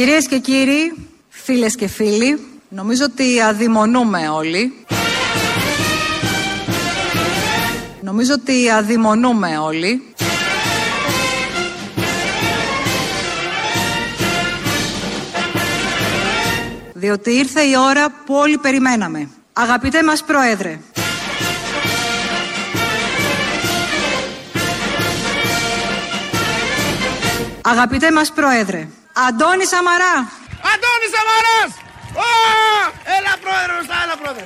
Κυρίες και κύριοι, φίλες και φίλοι, νομίζω ότι αδειμονούμε όλοι. Νομίζω ότι αδειμονούμε όλοι. Διότι ήρθε η ώρα που όλοι περιμέναμε. Αγαπητέ μας Πρόεδρε, Αγαπητέ μας Πρόεδρε, Αντώνη Σαμαρά. Αντώνη Σαμαράς! Έλα πρόεδρε μπροστά, έλα πρόεδρε.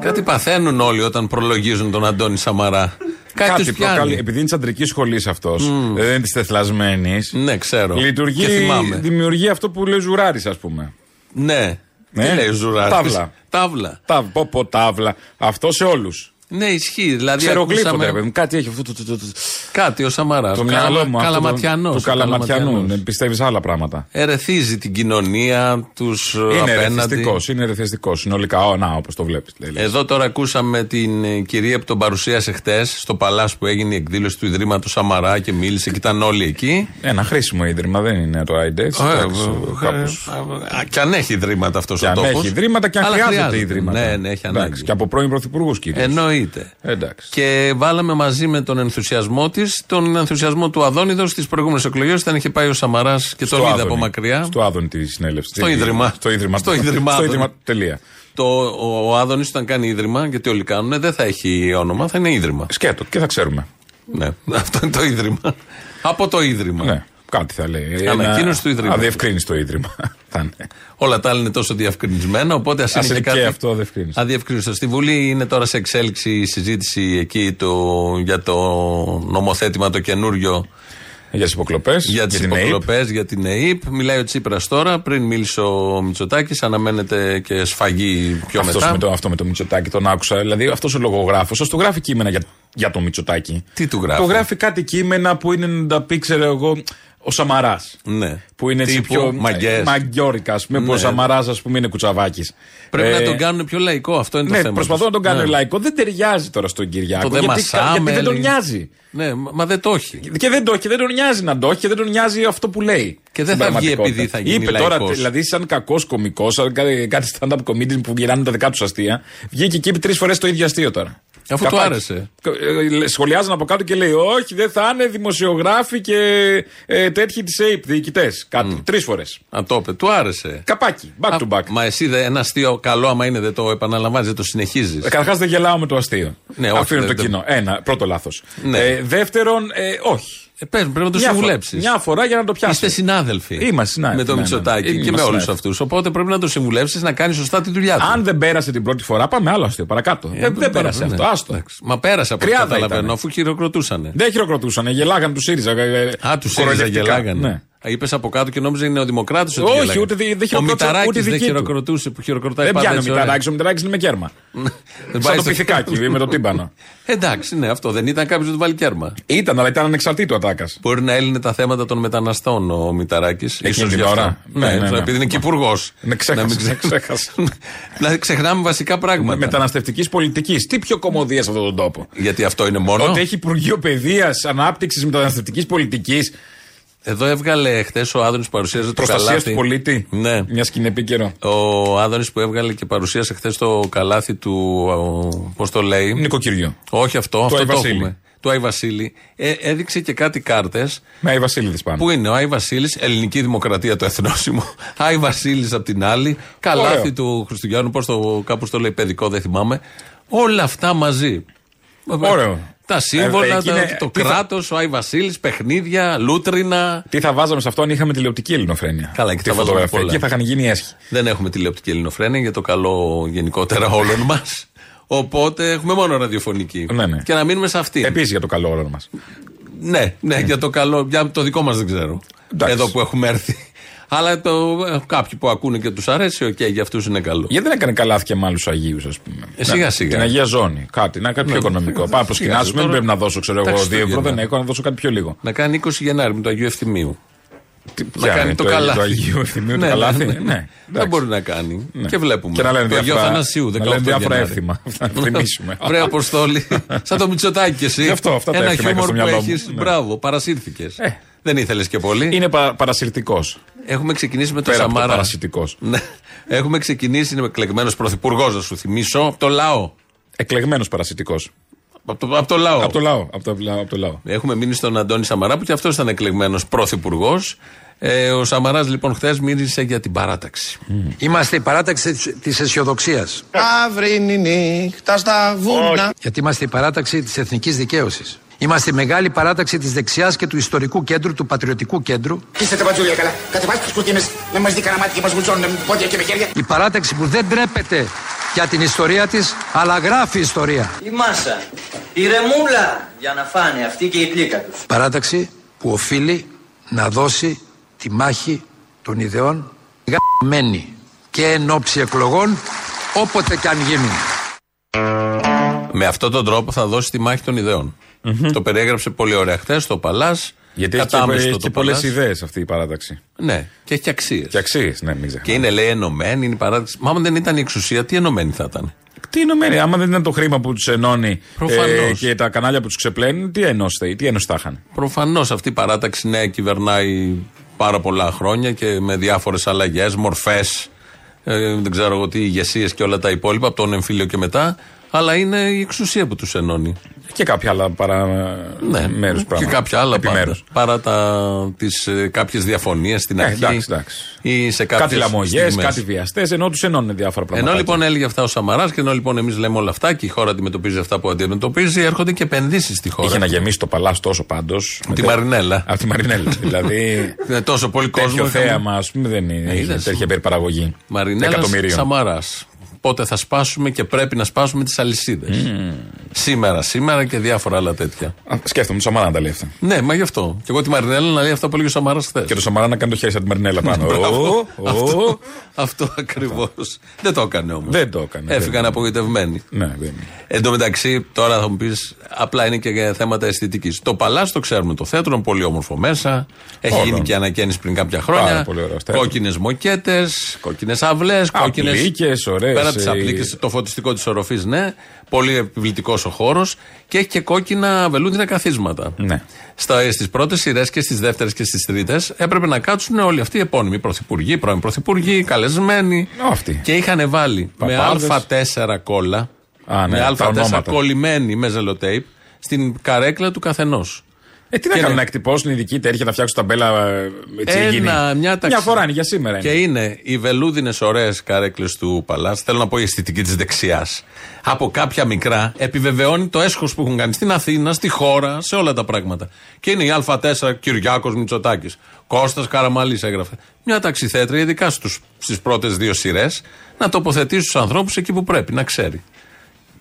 Κάτι παθαίνουν όλοι όταν προλογίζουν τον Αντώνη Σαμαρά. Κάτι, Κάτι τους πιάνει. προκαλεί. Επειδή είναι της αντρικής σχολής αυτός, δεν είναι της τεθλασμένη. Ναι, ξέρω. Και Λειτουργεί, θυμάμαι. δημιουργεί αυτό που λέει Ζουράρης, ας πούμε. Ναι. Ναι. Τι λέει ο Ζουράρης; Τάβλα. Τάβλα. Τα πω, πω, τάβλα. Αυτό σε όλους. Ναι, ισχύει. Δηλαδή, Ξερογλύφονται, ακούσαμε ρε παιδί μου. Κάτι έχει αυτό το, το, το, το, κάτι ο Σαμαράς. το μυαλό μου. αυτό το- Καλαματιανός. Του καλαματιανού. Ναι, Πιστεύεις άλλα πράγματα. Ερεθίζει την κοινωνία, τους Είναι απέναντι. ερεθιστικός, είναι ερεθιστικός. Συνολικά, Ω, να, όπως το βλέπεις. Εδώ τώρα ακούσαμε την ε, κυρία που τον παρουσίασε χτες στο Παλάς που έγινε η εκδήλωση του Ιδρύματος Σαμαρά και μίλησε και ήταν όλοι εκεί. Ένα χρήσιμο ίδρυμα, δεν είναι το IDEX. Ε, εντάξει, ε, κάπως. ε, ε, Και αν έχει ιδρύματα αυτός Και ο αν τόπος. έχει ιδρύματα και αν χρειάζεται ιδρύματα. Ναι, ναι, έχει ανάγκη. Εντάξει, Και από πρώην πρωθυπουργούς κυρίω. Εννοείται. Εντάξει. Και βάλαμε μαζί με τον ενθουσιασμό της τον ενθουσιασμό του Αδόνιδος στις προηγούμενες εκλογές όταν είχε πάει ο Σαμαράς και τον είδε Άδωνη. από μακριά. Στο Άδωνη τη συνέλευση. Στο Ίδρυμα. Στο Ίδρυμα. Στο Ίδρυμα Στο Άδωνη. Ίδρυμα. Τελεία. Το, ο, ο Άδωνη όταν κάνει ίδρυμα, γιατί όλοι κάνουν, δεν θα έχει όνομα, θα είναι ίδρυμα. Σκέτο και θα ξέρουμε. Ναι, αυτό είναι το ίδρυμα. από το ίδρυμα. Ναι, κάτι θα λέει. Ανακοίνωση του Ιδρύματος. Αδιευκρίνηση το Ίδρυμα. Θα είναι. Όλα τα άλλα είναι τόσο διευκρινισμένα, οπότε ας Ας είναι και είναι κάτι. και αυτό αδιευκρίνιστο. Αδιευκρίνιστο. Στη Βουλή είναι τώρα σε εξέλιξη η συζήτηση εκεί το, για το νομοθέτημα το καινούριο Για τις υποκλοπές. για τις υποκλοπές, για την ΕΕΠ. Μιλάει ο Τσίπρας τώρα. Πριν μίλησε ο Μητσοτάκης, αναμένεται και σφαγή πιο Αυτός μετά. με το, αυτό με το Μητσοτάκη τον άκουσα. Δηλαδή αυτός ο λογογράφος, α του γράφει κείμενα για, για το Μητσοτάκη. Τι του γράφει; Το γράφει κάτι κείμενα που είναι να τα πει, ξέρω εγώ, ο Σαμαράς. Ναι. Που είναι έτσι Τύπου πιο μαγκές. μαγκιόρικα, ας πούμε, που ο Ναι. Σαμαράς, ας πούμε, είναι κουτσαβάκι. Πρέπει να τον κάνουν πιο λαϊκό. Αυτό είναι το Ναι, θέμα. προσπαθώ να τον κάνω Ναι. λαϊκό. Δεν ταιριάζει τώρα στον Κυριάκο. Το δε γιατί, μασάμε, γιατί δεν τον έλεγε. νοιάζει. Ναι, μα μα δεν το έχει. Και δεν το έχει, δεν τον νοιάζει να το έχει και δεν τον νοιάζει αυτό που λέει. Και δεν στην θα βγει πραγματικότητα. επειδή θα γίνει Είπε τώρα, λαϊκός. δηλαδή, σαν κακός κωμικός, σαν κάτι κάτι stand-up comedian που γυράνε τα δικά τους αστεία, βγήκε και είπε τρεις φορές το ίδιο αστείο τώρα. Αφού του Καπάκι. άρεσε. Ε, Σχολιάζαν από κάτω και λέει: Όχι, δεν θα είναι δημοσιογράφοι και ε, τέτοιοι της ΑΕΠ, διοικητές. Κάτι. Τρεις φορές. Να το είπε. Του άρεσε. Καπάκι. Back Α, to back. Μα εσύ δε, ένα αστείο καλό, άμα είναι, δεν το επαναλαμβάνεις, δεν το συνεχίζεις. Καταρχάς δεν γελάω με το αστείο. Ναι, όχι, Αφήνω δεν- το κοινό. Ένα, πρώτο λάθος. Ναι. Ε, δεύτερον, ε, όχι. Ε, πες, πρέπει να το Μια φορά- συμβουλέψεις. Μια φορά για να το πιάσει. Είστε συνάδελφοι. Είμαστε συνάδελφοι, Με τον ναι, ναι, ναι. Μητσοτάκη Είμαστε και με όλους συνάδελφοι. αυτούς. Οπότε πρέπει να το συμβουλεύσει να κάνει σωστά τη δουλειά του. Αν δεν πέρασε την πρώτη φορά, πάμε άλλο αστείο παρακάτω. Ε, δεν τώρα, πέρασε ναι. αυτό. Άστο. Εντάξει. Μα πέρασε από ό,τι Κρυάδα καταλαβαίνω, ήτανε. αφού χειροκροτούσανε. Δεν χειροκροτούσαν, γελάγαν τους ΣΥΡΙΖΑ. ε, Α, τους ΣΥΡΙΖΑ κοροϊδευτικά. γελάγανε. Ναι. Είπες από κάτω και νόμιζα είναι ο Δημοκράτης. Όχι, ούτε δι- δεν Ο χειροκρότησε Μηταράκης ούτε δεν δική του. χειροκροτούσε που χειροκροτάει Δεν πάντα πιάνει ο έτσι ωραία. Μηταράκη, ο Μηταράκης είναι με κέρμα. Δεν Σαν πάει το στο- πυθικάκι με το τύμπανο. Εντάξει, ναι, αυτό δεν ήταν κάποιος που του βάλει κέρμα. Ήταν, αλλά ήταν ανεξαρτήτου ατάκας. Μπορεί να έλυνε τα θέματα των μεταναστών ο Μηταράκης. Εκείνη την ώρα. Ναι, Ναι, ναι, ναι. επειδή είναι και υπουργός. Ναι, ξέχασα, ξέχασα. Δηλαδή ξεχνάμε βασικά πράγματα. Μεταναστευτικής πολιτικής. Τι πιο κομμωδία σε αυτόν τον τόπο. Γιατί αυτό είναι μόνο; Ότι έχει Υπουργείο Παιδείας, Ανάπτυξης Μεταναστευτικής Πολιτικής, Εδώ έβγαλε χθες ο Άδωνης που παρουσίαζε το Προστασία καλάθι. του πολίτη. Ναι. Μια και είναι επίκαιρο. Ο Άδωνης που έβγαλε και παρουσίασε χθες το καλάθι του. Πώς το λέει. Νοικοκυριό. Όχι αυτό, αυτό Άι το Βασίλη. έχουμε. Του Άι Βασίλη. Ε, έδειξε και κάτι κάρτες. Με Άι Βασίλης πάνω. Πού είναι ο Άι Βασίλης, Ελληνική Δημοκρατία το εθνόσημο. Άι Βασίλης απ' την άλλη. Καλάθι Ωραίο. του Χριστουγιάννου, πώς το, κάπως το λέει παιδικό, δεν θυμάμαι. Όλα αυτά μαζί. Ωραίο. Τα σύμβολα, Ε, εκεί τα- είναι- το τι θα- κράτος, ο Άι Βασίλης, παιχνίδια, λούτρινα. Τι θα βάζαμε σε αυτό αν είχαμε τηλεοπτική ελληνοφρένεια. Καλά, και Τη θα βάζαμε φωτογραφία. πολλά. Εκεί θα είχαν γίνει αίσχη. Δεν έχουμε τηλεοπτική ελληνοφρένεια για το καλό γενικότερα όλων μας. Οπότε έχουμε μόνο ραδιοφωνική. Ναι, ναι. Και να μείνουμε σε αυτή. Επίσης για το καλό όλων μας. Ναι, ναι, για το καλό. Για το δικό μας δεν ξέρω. Εντάξει. Εδώ που έχουμε έρθει. Αλλά το, ε, κάποιοι που ακούνε και τους αρέσει, οκ, για αυτούς είναι καλό. Γιατί δεν έκανε καλάθια με άλλους Αγίους, ας πούμε. Ε, σιγά, Να- σιγά. Την Αγία Ζώνη. Κάτι, να κάνει πιο Ναι, οικονομικό. σιγά, Πάω να σιγά, προσκυνάσουμε, δεν τώρα- πρέπει να δώσω, ξέρω Τα εγώ, 2 ευρώ. Χριστούγεννα. Δεν έχω να δώσω κάτι πιο λίγο. Να κάνει 20 Γενάρη με το Αγίου Ευθυμίου. Τι- Να ποια κάνει είναι, το Το καλάθι. Αγίου Ευθυμίου, το Ναι, καλάθι. ναι, Ναι, ναι. Δεν εντάξει. μπορεί να κάνει. Ναι. Και βλέπουμε. Και να λένε το Αγίου διάφορα- Αθανασίου, 18 να λένε διάφορα Γενάρη. έθιμα. Θα θυμίσουμε. Βρε Αποστόλη. Σαν το Μητσοτάκι κι εσύ. Γι' αυτό, αυτά τα Ένα έθιμα είχα χιούμορ στο που μυαλό μου. έχεις. Ναι. Μπράβο, παρασύρθηκες. Ε. Δεν ήθελες και πολύ. Είναι πα, παρασυρτικός. Έχουμε ξεκινήσει με τον Πέρα από το Σαμαρά. παρασιτικό. Ναι. Έχουμε ξεκινήσει, είναι εκλεγμένος πρωθυπουργός, να σου θυμίσω, από το λαό. Εκλεγμένος παρασιτικό. Από το, από το λαό. Από το λαό. Από το, λαό- από το λαό. Έχουμε μείνει στον Αντώνη Σαμαρά που και αυτός ήταν εκλεγμένος πρωθυπουργός. Ε, ο Σαμαράς λοιπόν χθες μίλησε για την παράταξη. Είμαστε η παράταξη τη αισιοδοξίας. Αύρινη νύχτα στα βουνά. Γιατί είμαστε η παράταξη της εθνικής δικαίωσης. Είμαστε η μεγάλη παράταξη της δεξιάς και του ιστορικού κέντρου, του πατριωτικού κέντρου. Είστε τα μπατζούλια καλά. Κατεβάστε τις κουρτίνες. Να μας δει κανένα μάτι και μας βουτσώνουν με πόδια και με χέρια. Η παράταξη που δεν τρέπεται για την ιστορία της, αλλά γράφει ιστορία. Η μάσα, η ρεμούλα για να φάνε αυτή και η πλήκα τους. Παράταξη που οφείλει να δώσει τη μάχη των ιδεών γαμμένη και εν ώψη εκλογών όποτε και αν γίνουν. Με αυτόν τον τρόπο θα δώσει τη μάχη των ιδεων Το περιέγραψε πολύ ωραία χθες στο Παλάς. Γιατί έχει και, έχει και πολλές ιδέες αυτή η παράταξη. Ναι, και έχει αξίες. Και αξίες, ναι, μην Και ξεχνάμε. είναι λέει ενωμένη, είναι η παράταξη. Μα άμα δεν ήταν η εξουσία, τι ενωμένη θα ήταν; Τι ενωμένοι, άμα δεν ήταν το χρήμα που τους ενώνει ε, Προφανώς. και τα κανάλια που τους ξεπλένουν, τι ενώστε, τι ένωση θα είχαν. Προφανώς αυτή η παράταξη ναι, κυβερνάει πάρα πολλά χρόνια και με διάφορες αλλαγές, μορφές, ε, δεν ξέρω εγώ τι, ηγεσίες και όλα τα υπόλοιπα, από τον εμφύλιο και μετά. Αλλά είναι η εξουσία που τους ενώνει. Και κάποια άλλα παρά Ναι, μέρους και πράγματα. κάποια άλλα πάντα. Επιμέρους. Παρά τα, τις, ε, κάποιες διαφωνίες στην Ε, αρχή. εντάξει, εντάξει. Ή σε κάποιες Κάτι λαμογέ, στιγμές. κάτι βιαστές, ενώ τους ενώνουν διάφορα πράγματα. Ενώ λοιπόν έλεγε αυτά ο Σαμαράς και ενώ λοιπόν εμείς λέμε όλα αυτά και η χώρα αντιμετωπίζει αυτά που αντιμετωπίζει, έρχονται και επενδύσεις στη χώρα. Είχε να γεμίσει το παλά τόσο πάντως. τη Μαρινέλα. Από τη Μαρινέλα. δηλαδή. Είναι τόσο πολύ κόσμο. τέτοιο είχαμε. θέαμα, ας πούμε, δεν είναι. Ε, είχε είδες. τέτοια υπερπαραγωγή. Μαρινέλας Εκατομμυρίων. Σαμαράς. Πότε θα σπάσουμε και πρέπει να σπάσουμε τις αλυσίδες. Σήμερα, σήμερα και διάφορα άλλα τέτοια. Α, Σκέφτομαι το Σαμαρά να τα λέει αυτά. Ναι, μα γι' αυτό. Και εγώ τη Μαρινέλα να λέει αυτά που έλεγε ο Σαμαρά χθες. Και το Σαμαρά να κάνει το χέρι σαν τη Μαρινέλα πάνω. Μπράβο. Ω, ω, Αυτό, αυτό ακριβώς. Δεν το έκανε όμως. Δεν το έκανε, Έφυγαν δεν. απογοητευμένοι. Ναι, δεν είναι. Εν τω μεταξύ, τώρα θα μου πεις, απλά είναι και για θέματα αισθητικής. Το Παλάς το ξέρουμε το θέατρο, είναι πολύ όμορφο μέσα. Έχει Όλων. γίνει και ανακαίνιση πριν κάποια χρόνια. Πάρα πολύ ωραίο θέατρο. Κόκκινες μοκέτες, κόκκινες αυλές, κόκκινε. Απλίκες, ωραίες, Πέρα από τι ε, απλίκε, το φωτιστικό της οροφής, ναι. Πολύ επιβλητικός ο χώρος. Και έχει και κόκκινα βελούδινα καθίσματα. Ναι. Στις πρώτες σειρές και στις δεύτερες και στις τρίτες έπρεπε να κάτσουν όλοι αυτοί οι επώνυμοι πρωθυπουργοί, πρώην πρωθυπουργοί, καλεσμένοι. Αυτοί. Και είχαν βάλει Παπάδες. με Α4 κόλλα. Α, ναι, με τα Α4 ονόματα. κολλημένη με ζελοτέιπ στην καρέκλα του καθενός. Ε, τι να Και κάνουν, ναι. να εκτυπώσουν ειδική τέτοια, να φτιάξουν ταμπέλα ε, έτσι Ένα, γίνει. μια ταξί- φορά είναι για σήμερα. Και Είναι. είναι οι βελούδινες ωραίες καρέκλες του Παλά, θέλω να πω η αισθητική της δεξιάς. Από κάποια μικρά επιβεβαιώνει το έσχος που έχουν κάνει στην Αθήνα, στη χώρα, σε όλα τα πράγματα. Και είναι η Α4 Κυριάκος Μητσοτάκης. Κώστας Καραμαλής έγραφε. Μια ταξιθέτρια, ειδικά στις πρώτες δύο σειρές, να τοποθετήσει τους ανθρώπους εκεί που πρέπει, να ξέρει.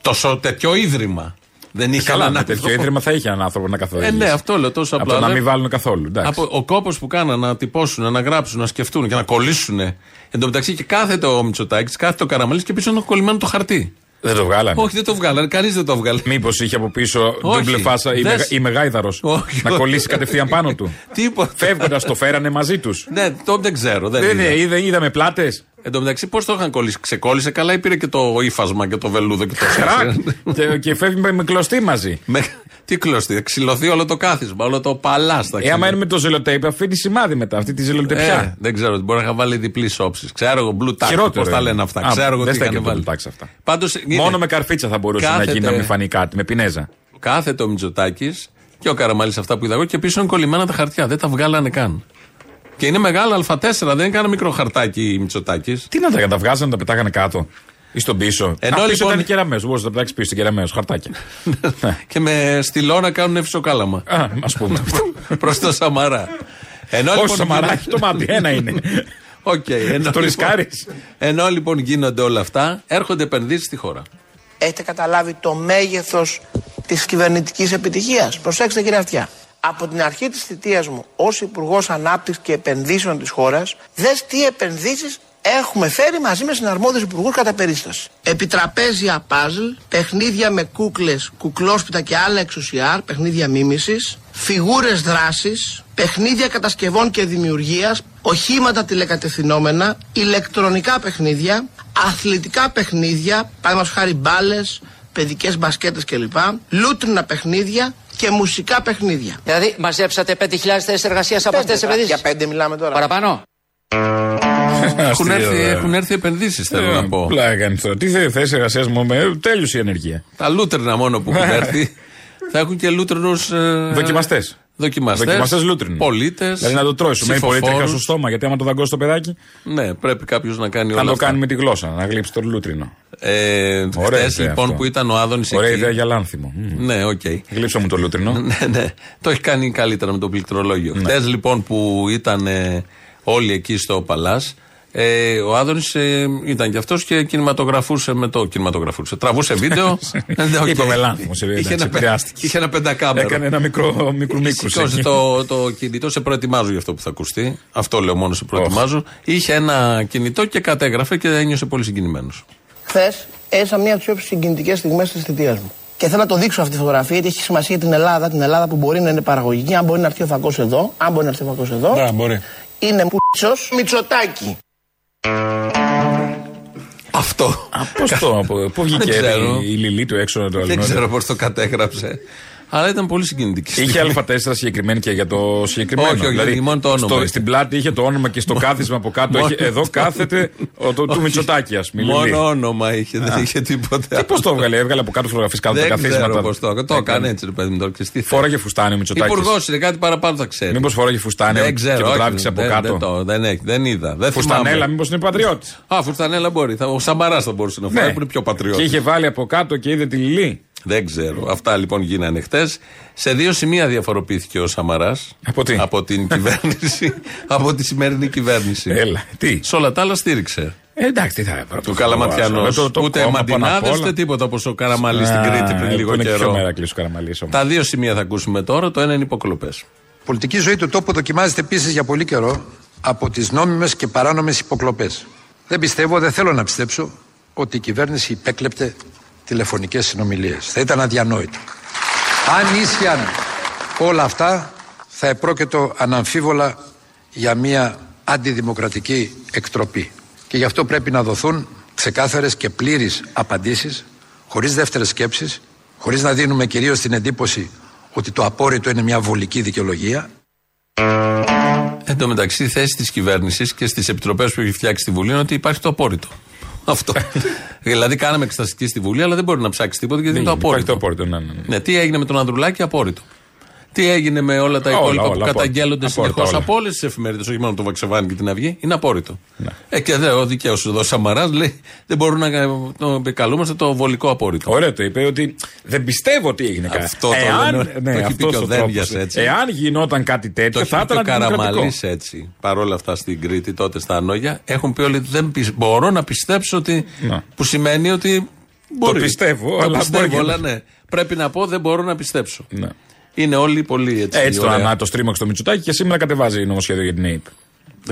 Τόσο τέτοιο ίδρυμα. Δεν είχε Καλά, έναν με τέτοιο άνθρωπο. ίδρυμα θα είχε έναν άνθρωπο να καθοδηγήσει. Ε, ναι, αυτό λέω τόσο Από απλά. το να Λέω- μην βάλουν καθόλου. εντάξει. από ο κόπος που κάναν να τυπώσουν, να γράψουν, να σκεφτούν και να κολλήσουν. Εν τω μεταξύ και κάθεται ο Μητσοτάκης, κάθεται ο Καραμαλής και πίσω είναι κολλημένο το χαρτί. Δεν το βγάλανε. Όχι, δεν το βγάλανε, κανείς δεν το βγάλε. Μήπως είχε από πίσω Όχι. ντούμπλε φάσα ή, Δες. μεγα, ή μεγάιδαρος. Όχι, Να όχι. κολλήσει κατευθείαν πάνω του. Τίποτα. Φεύγοντας το φέρανε μαζί τους. Ναι, το δεν ξέρω. Δεν Δεν είδα. είναι, είδα, είδαμε πλάτες. Εν τω μεταξύ, πώς το είχαν κολλήσει; Ξεκόλλησε καλά ή πήρε και το ύφασμα και το βελούδο και το σκάσε. και, και φεύγει με, με κλωστή μαζί. Με- Τι κλωστή, θα ξυλωθεί όλο το κάθισμα, όλο το παλάς στα Ε, άμα είναι με το ζελοτέιπ, αφήνει σημάδι μετά. Αυτή τη ζελοτεπιά. Ε, δεν ξέρω, μπορεί να είχα βάλει διπλή όψη. Ξέρω εγώ, blue tack. Χειρότερο Πώς τα είναι. λένε αυτά. Α, ξέρω εγώ δεν τι στέκει είχαν το βάλει. blue tacks αυτά. Πάντως, είναι- Μόνο με καρφίτσα θα μπορούσε να Κάθεται- γίνει να μην φανεί κάτι. Με πινέζα. Κάθεται ο Μητσοτάκης και ο Καραμανλή αυτά που είδα εγώ και πίσω είναι κολλημένα τα χαρτιά. Δεν τα βγάλανε καν. Και είναι μεγάλο Α4, δεν είναι κανένα μικρό χαρτάκι Μητσοτάκης. Τι να τα καταβγάζανε, τα πετάγανε κάτω. Ή στον πίσω. Ενώ Α, πίσω λοιπόν- ήταν Κεραμέως. Μπορεί να τα πετάξει πίσω στην Κεραμέως, χαρτάκια. και με στυλό να κάνουν φυσοκάλαμα. Α, ας πούμε. Προς το Σαμαρά. Ενώ Όχι λοιπόν σαμαράκι, το μάτι. Ένα είναι. Οκ, ενώ, Το λοιπόν- ρισκάρεις. ενώ λοιπόν γίνονται όλα αυτά, έρχονται επενδύσεις στη χώρα. Έχετε καταλάβει το μέγεθος της κυβερνητικής επιτυχίας; Προσέξτε κύριε Αυτιά. Από την αρχή της θητείας μου ως υπουργός Ανάπτυξης και Επενδύσεων της χώρας, δες τι επενδύσεις έχουμε φέρει μαζί με συναρμόδιους υπουργούς κατά περίσταση. Επιτραπέζια παζλ, παιχνίδια με κούκλες, κουκλόσπιτα και άλλα εξουσιάρ, παιχνίδια μίμησης, φιγούρες δράσης, παιχνίδια κατασκευών και δημιουργίας, οχήματα τηλεκατευθυνόμενα, ηλεκτρονικά παιχνίδια, αθλητικά παιχνίδια, παραδείγματος χάρη μπάλες, παιδικές μπασκέτες κλπ, λούτρινα παιχνίδια και μουσικά παιχνίδια. Δηλαδή, μαζέψατε 5.000 θέσεις εργασίας από αυτές τις Πέντε, επενδύσεις; Για πέντε μιλάμε τώρα. Παραπάνω; Έχουν έρθει, έχουν έρθει επενδύσεις, θέλω Ε, να πω. Πλάκα κάνει τώρα. Τι θέση εργασίας μου, με τέλειωσε η ενεργεία. Τα λούτρινα μόνο που έχουν έρθει θα έχουν και λούτρινους. Δοκιμαστές. Δοκιμαστές. Δοκιμαστές λούτρινου. Πολίτες. Δηλαδή να το τρώει, σου μένει πολύ τρίχα στο στόμα, γιατί άμα το δαγκώσει το παιδάκι, Ναι, πρέπει κάποιος να κάνει θα όλα το αυτά. κάνει με τη γλώσσα, να γλείψει το λούτρινο. Ε, Ωραία χτες, ιδέα λοιπόν αυτό. που ήταν ο Άδωνης Ωραία εκεί. ιδέα για Λάνθιμο. Μμ. Ναι, οκ. Γλείψε μου το λούτρινο. ναι, ναι. Το έχει κάνει καλύτερα με το πληκτρολόγιο. Ναι. Χθες λοιπόν που ήταν ε, όλοι εκεί στο Παλάς, ε, ο Άδωνης ήταν κι αυτός και κινηματογραφούσε με το. Κινηματογραφούσε. Τραβούσε βίντεο. Ε, ναι, οκ. Είπε με Λάνθιμο, σε Είχε εντάξει, ένα, πε- επηρεάστηκε. είχε ένα πεντακάμερο. Έκανε ένα μικρό μικρού μήκους. Σηκώσε το, το κινητό, σε προετοιμάζω για αυτό που θα ακουστεί. Αυτό λέω μόνο, σε προετοιμάζω. Είχε ένα κινητό και κατέγραφε και ένιωσε πολύ συγκινημένος. Χθες έζησα μία από τις πιο συγκινητικές στιγμές της θητείας μου. Και θέλω να το δείξω αυτή τη φωτογραφία γιατί έχει σημασία για την Ελλάδα. Την Ελλάδα που μπορεί να είναι παραγωγική, αν μπορεί να έρθει ο φακός εδώ. Αν μπορεί να έρθει ο φακός εδώ. Ναι, μπορεί. Είναι πουτσο Μητσοτάκι. Αυτό. Πώς το, από- πού βγήκε Δεν ξέρω. η Λιλή του έξω να το Δεν αλληνώσει. ξέρω πώς το κατέγραψε. Αλλά ήταν πολύ συγκινητική. Είχε στιγμή. Α4 συγκεκριμένη και για το συγκεκριμένο. Όχι, όχι, μόνο το όνομα στο- είχε. στην πλάτη είχε το όνομα και στο κάθισμα από κάτω. Μόνο- είχε, εδώ κάθεται ο, το, του Μητσοτάκη, ας πούμε. η Λιλή. Μόνο όνομα είχε, δεν είχε τίποτα. Και πώς το έβγαλε, έβγαλε από κάτω φωτογραφίες κάτω τα Δεν καθίσματα. ξέρω πώς το Το έκανε έτσι, ρε παιδί μου τώρα. και στη θέση. Φόραγε φουστάνι ο Μητσοτάκης. Υπουργός είναι κάτι παραπάνω θα ξέρει. Μήπως φόραγε φουστάνι Δεν και ξέρω. το όχι, τράβηξε από δεν- κάτω. Δεν, το- δεν έχει, δεν είδα. Δεν Φουστανέλα, θυμάμαι. μήπως είναι πατριώτης. Α, φουστανέλα μπορεί. Θα- Ο Σαμπαράς θα μπορούσε να φοράει που είναι πιο Ναι. Και πατριώτη. είχε βάλει από κάτω και είδε τη Λιλή. Δεν ξέρω. Αυτά λοιπόν γίνανε χτες. Σε δύο σημεία διαφοροποιήθηκε ο Σαμαράς. Από τι; Από την κυβέρνηση. από τη σημερινή κυβέρνηση. Έλα, τι; Σε όλα τα άλλα στήριξε. Ε, εντάξει, τι θα έπρεπε. Του Καλαματιανός. Το- το Ούτε κόμμα πάνω απ' μαντινάδες, όλα. ούτε τίποτα όπως ο Καραμαλής στην Κρήτη πριν Α, λίγο που είναι και καιρό. πιο μερακλής ο Καραμαλής όμως. Τα δύο σημεία θα ακούσουμε τώρα. Το ένα είναι υποκλοπές. Η πολιτική ζωή του τόπου δοκιμάζεται επίσης για πολύ καιρό από τις νόμιμες και παράνομες υποκλοπές. Δεν πιστεύω, δεν θέλω να πιστέψω ότι η κυβέρνηση υπέκλεπτε τηλεφωνικές συνομιλίες. Θα ήταν αδιανόητο. Αν ίσχυαν όλα αυτά, θα επρόκειτο αναμφίβολα για μια αντιδημοκρατική εκτροπή. Και γι' αυτό πρέπει να δοθούν ξεκάθαρες και πλήρεις απαντήσεις, χωρίς δεύτερες σκέψεις, χωρίς να δίνουμε κυρίως την εντύπωση ότι το απόρριτο είναι μια βολική δικαιολογία. Εν τω μεταξύ, η θέση της κυβέρνησης και στις επιτροπές που έχει φτιάξει στη Βουλή είναι ότι υπάρχει το απόρριτο. Αυτό. δηλαδή, κάναμε εξεταστική στη Βουλή, αλλά δεν μπορεί να ψάξει τίποτα γιατί είναι το Υπάρχει απόρριτο. το απόρριτο, ναι, ναι, ναι. Ναι, τι έγινε με τον Ανδρουλάκη, απόρριτο. Τι έγινε με όλα τα Όλα, υπόλοιπα όλα, που απόρριτο. καταγγέλλονται Απόρριτο, συνεχώ όλα. από όλες τις εφημερίδες, όχι μόνο το Βαξεβάνι και την Αυγή, είναι απόρριτο. Ε, και δε, ο δικαίω εδώ ο Σαμαράς λέει δεν μπορούμε να το επικαλούμαστε το βολικό απόρριτο. Ωραία το είπε ότι δεν πιστεύω ότι έγινε κάτι. Αυτό το λένε, το έχει πει αυτός και ο ο Δένδιας τρόπος. έτσι. Εάν γινόταν κάτι Το τέτοιο, έχει θα πει και ο ήταν αντιδημοκρατικό. Καραμαλής έτσι. Παρόλα αυτά στην Κρήτη, τότε στα Ανόγια, έχουν πει όλοι ότι δεν πι- μπορώ να πιστέψω ότι. Να. που σημαίνει ότι. Μπορεί. πιστεύω, το αλλά πιστεύω, μπορεί και αλλά ναι. Πρέπει να πω δεν μπορώ να πιστέψω. Ναι. Είναι όλοι πολύ έτσι. Έτσι το ωραία. ανά το στρίμωξε το Μητσοτάκη και σήμερα κατεβάζει νομοσχέδιο για την ΑΕΠ.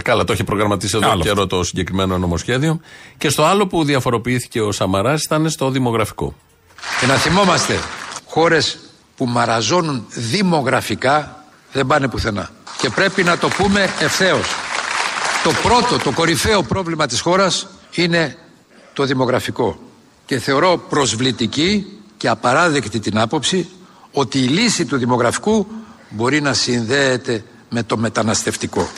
Καλά, το έχει προγραμματίσει εδώ Άλλο καιρό το συγκεκριμένο νομοσχέδιο. Και στο άλλο που διαφοροποιήθηκε ο Σαμαράς ήταν στο δημογραφικό. Και να θυμόμαστε, χώρες που μαραζώνουν δημογραφικά δεν πάνε πουθενά. Και πρέπει να το πούμε ευθέως. Το πρώτο, το κορυφαίο πρόβλημα της χώρας είναι το δημογραφικό. Και θεωρώ προσβλητική και απαράδεκτη την άποψη ότι η λύση του δημογραφικού μπορεί να συνδέεται με το μεταναστευτικό.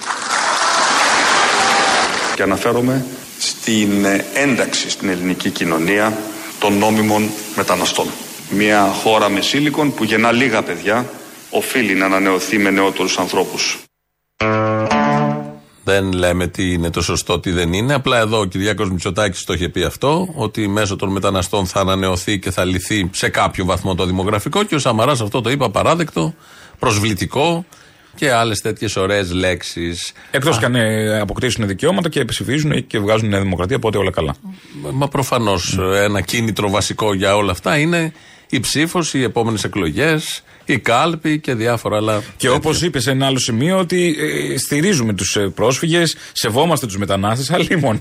Και αναφέρομαι στην ένταξη στην ελληνική κοινωνία των νόμιμων μεταναστών. Μια χώρα με σύλλικον που γεννά λίγα παιδιά οφείλει να ανανεωθεί με νεότερους ανθρώπους. Δεν λέμε τι είναι το σωστό, τι δεν είναι. Απλά εδώ ο Κυριάκος Μητσοτάκης το είχε πει αυτό, ότι μέσω των μεταναστών θα ανανεωθεί και θα λυθεί σε κάποιο βαθμό το δημογραφικό και ο Σαμαράς αυτό το είπε απαράδεκτο, προσβλητικό και άλλες τέτοιες ωραίες λέξεις. Εκτός κι αν ε, αποκτήσουν δικαιώματα και ψηφίζουν και βγάζουν Νέα Δημοκρατία, οπότε όλα καλά. Μα προφανώς ένα κίνητρο βασικό για όλα αυτά είναι η ψήφος, οι επόμενες εκλογές, η κάλπη και διάφορα άλλα. Και όπως είπες σε ένα άλλο σημείο, ότι ε, στηρίζουμε τους ε, πρόσφυγες, σεβόμαστε τους μετανάστες, αλλή μόνο.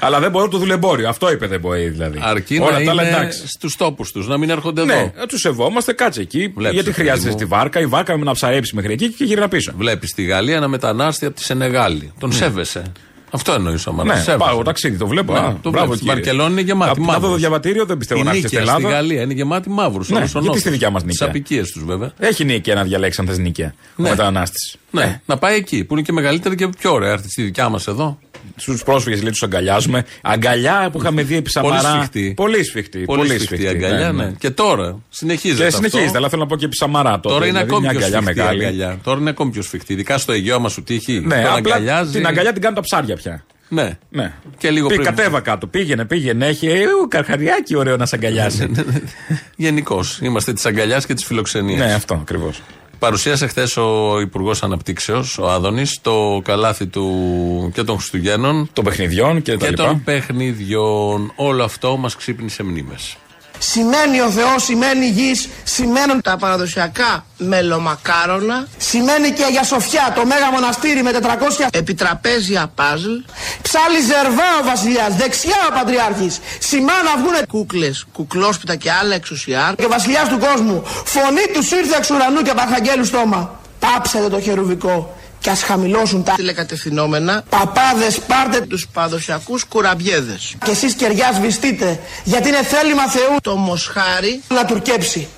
Αλλά δεν μπορώ το δουλεμπόριο. Αυτό είπε δεν μπορεί δηλαδή. Αρκεί Όλα να τα άλλα είναι εντάξει. στους τόπους τους, να μην έρχονται Ναι, εδώ. τους σεβόμαστε, κάτσε εκεί. Βλέπεις, γιατί παιδί χρειάζεται μου. στη βάρκα, η βάρκα με να ψαρέψει μέχρι εκεί και γύρω πίσω. Βλέπεις στη Γαλλία ένα μετανάστη από τη Σενεγάλη. Ναι. Τον σέβεσαι. Αυτό εννοούσα. Μα Ναι, πάω ταξίδι, το βλέπω. Ναι, Α, το μπράβο, βλέπεις. Η κύριε. Βαρκελόνη είναι γεμάτη Από να δω το μαύρους. διαβατήριο δεν πιστεύω Η να έρθει στην Νίκαια στη Ελλάδα. Γαλλία είναι γεμάτη μαύρου. Ναι, γιατί στη δικιά μας Τις Νίκαια. απικίες τους βέβαια. Έχει νίκαια να διαλέξει αν θε νίκαια. Ο Ναι. μετανάστης. Ναι, να πάει εκεί που είναι και μεγαλύτερη και πιο ωραία. Έρθει στη δικιά μας εδώ. Στους πρόσφυγες λέει τους αγκαλιάζουμε. Αγκαλιά που είχαμε δει επί Πολύ Σαμαρά. σφιχτή. Πολύ σφιχτή. Πολύ σφιχτή αγκαλιά, ναι. Και τώρα συνεχίζεται. Και αυτό. συνεχίζεται, αλλά θέλω να πω και επί Σαμαρά τότε. Τώρα είναι δηλαδή, ακόμη μια πιο αγκαλιά σφιχτή η μεγάλη. αγκαλιά. Τώρα είναι ακόμη πιο σφιχτή. Ειδικά στο Αιγαίο, άμα σου τύχει. Ναι, τον απλά αγκαλιάζει. την αγκαλιά την κάνουν τα ψάρια πια. Ναι. Ναι. Και λίγο Πει, πριν. Κατέβα κάτω, πήγαινε, πήγαινε. Έχει ε, ου, καρχαριάκι ωραίο να σε αγκαλιάσει. Γενικώς. Είμαστε της αγκαλιάς και της φιλοξενίας. ναι, αυτό ακριβώς. Παρουσίασε χθες ο Υπουργός Αναπτύξεως, ο Άδωνης, το καλάθι του και των Χριστουγέννων Των παιχνιδιών και τα και λοιπά. των παιχνιδιών. Όλο αυτό μας ξύπνησε μνήμες. Σημαίνει ο Θεός, σημαίνει γης, σημαίνουν τα παραδοσιακά μελομακάρονα. Σημαίνει και για Σοφιά το μέγα μοναστήρι με 400 επιτραπέζια παζλ. Ψάλι ζερβά ο βασιλιάς, δεξιά ο πατριάρχης. Σημά να βγουνε κούκλες, κουκλόσπιτα και άλλα εξουσιά. Και ο βασιλιάς του κόσμου, φωνή τους ήρθε εξ ουρανού και από αρχαγγέλου στόμα. Πάψετε το χερουβικό και ας χαμηλώσουν τα τηλεκατευθυνόμενα. Παπάδες πάρτε τους παραδοσιακούς κουραμπιέδες. Και εσείς κεριάς σβηστείτε, γιατί είναι θέλημα Θεού το μοσχάρι να τουρκέψει.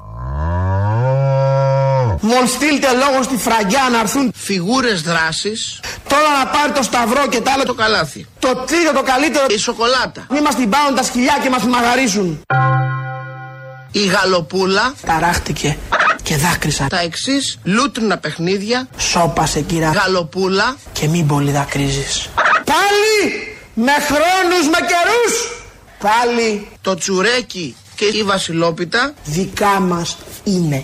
Μόλ στείλτε λόγο στη φραγκιά να έρθουν φιγούρες δράσης Τώρα να πάρει το σταυρό και τα άλλα το καλάθι Το τρίτο το καλύτερο η σοκολάτα Μη μας την πάρουν τα σκυλιά και μας μαγαρίσουν Η γαλοπούλα Ταράχτηκε και δάκρυσα Τα εξής λούτρινα παιχνίδια Σώπασε κύρα γαλοπούλα Και μην πολύ δακρύζεις Πάλι με χρόνους με καιρούς Πάλι το τσουρέκι και η βασιλόπιτα Δικά μας είναι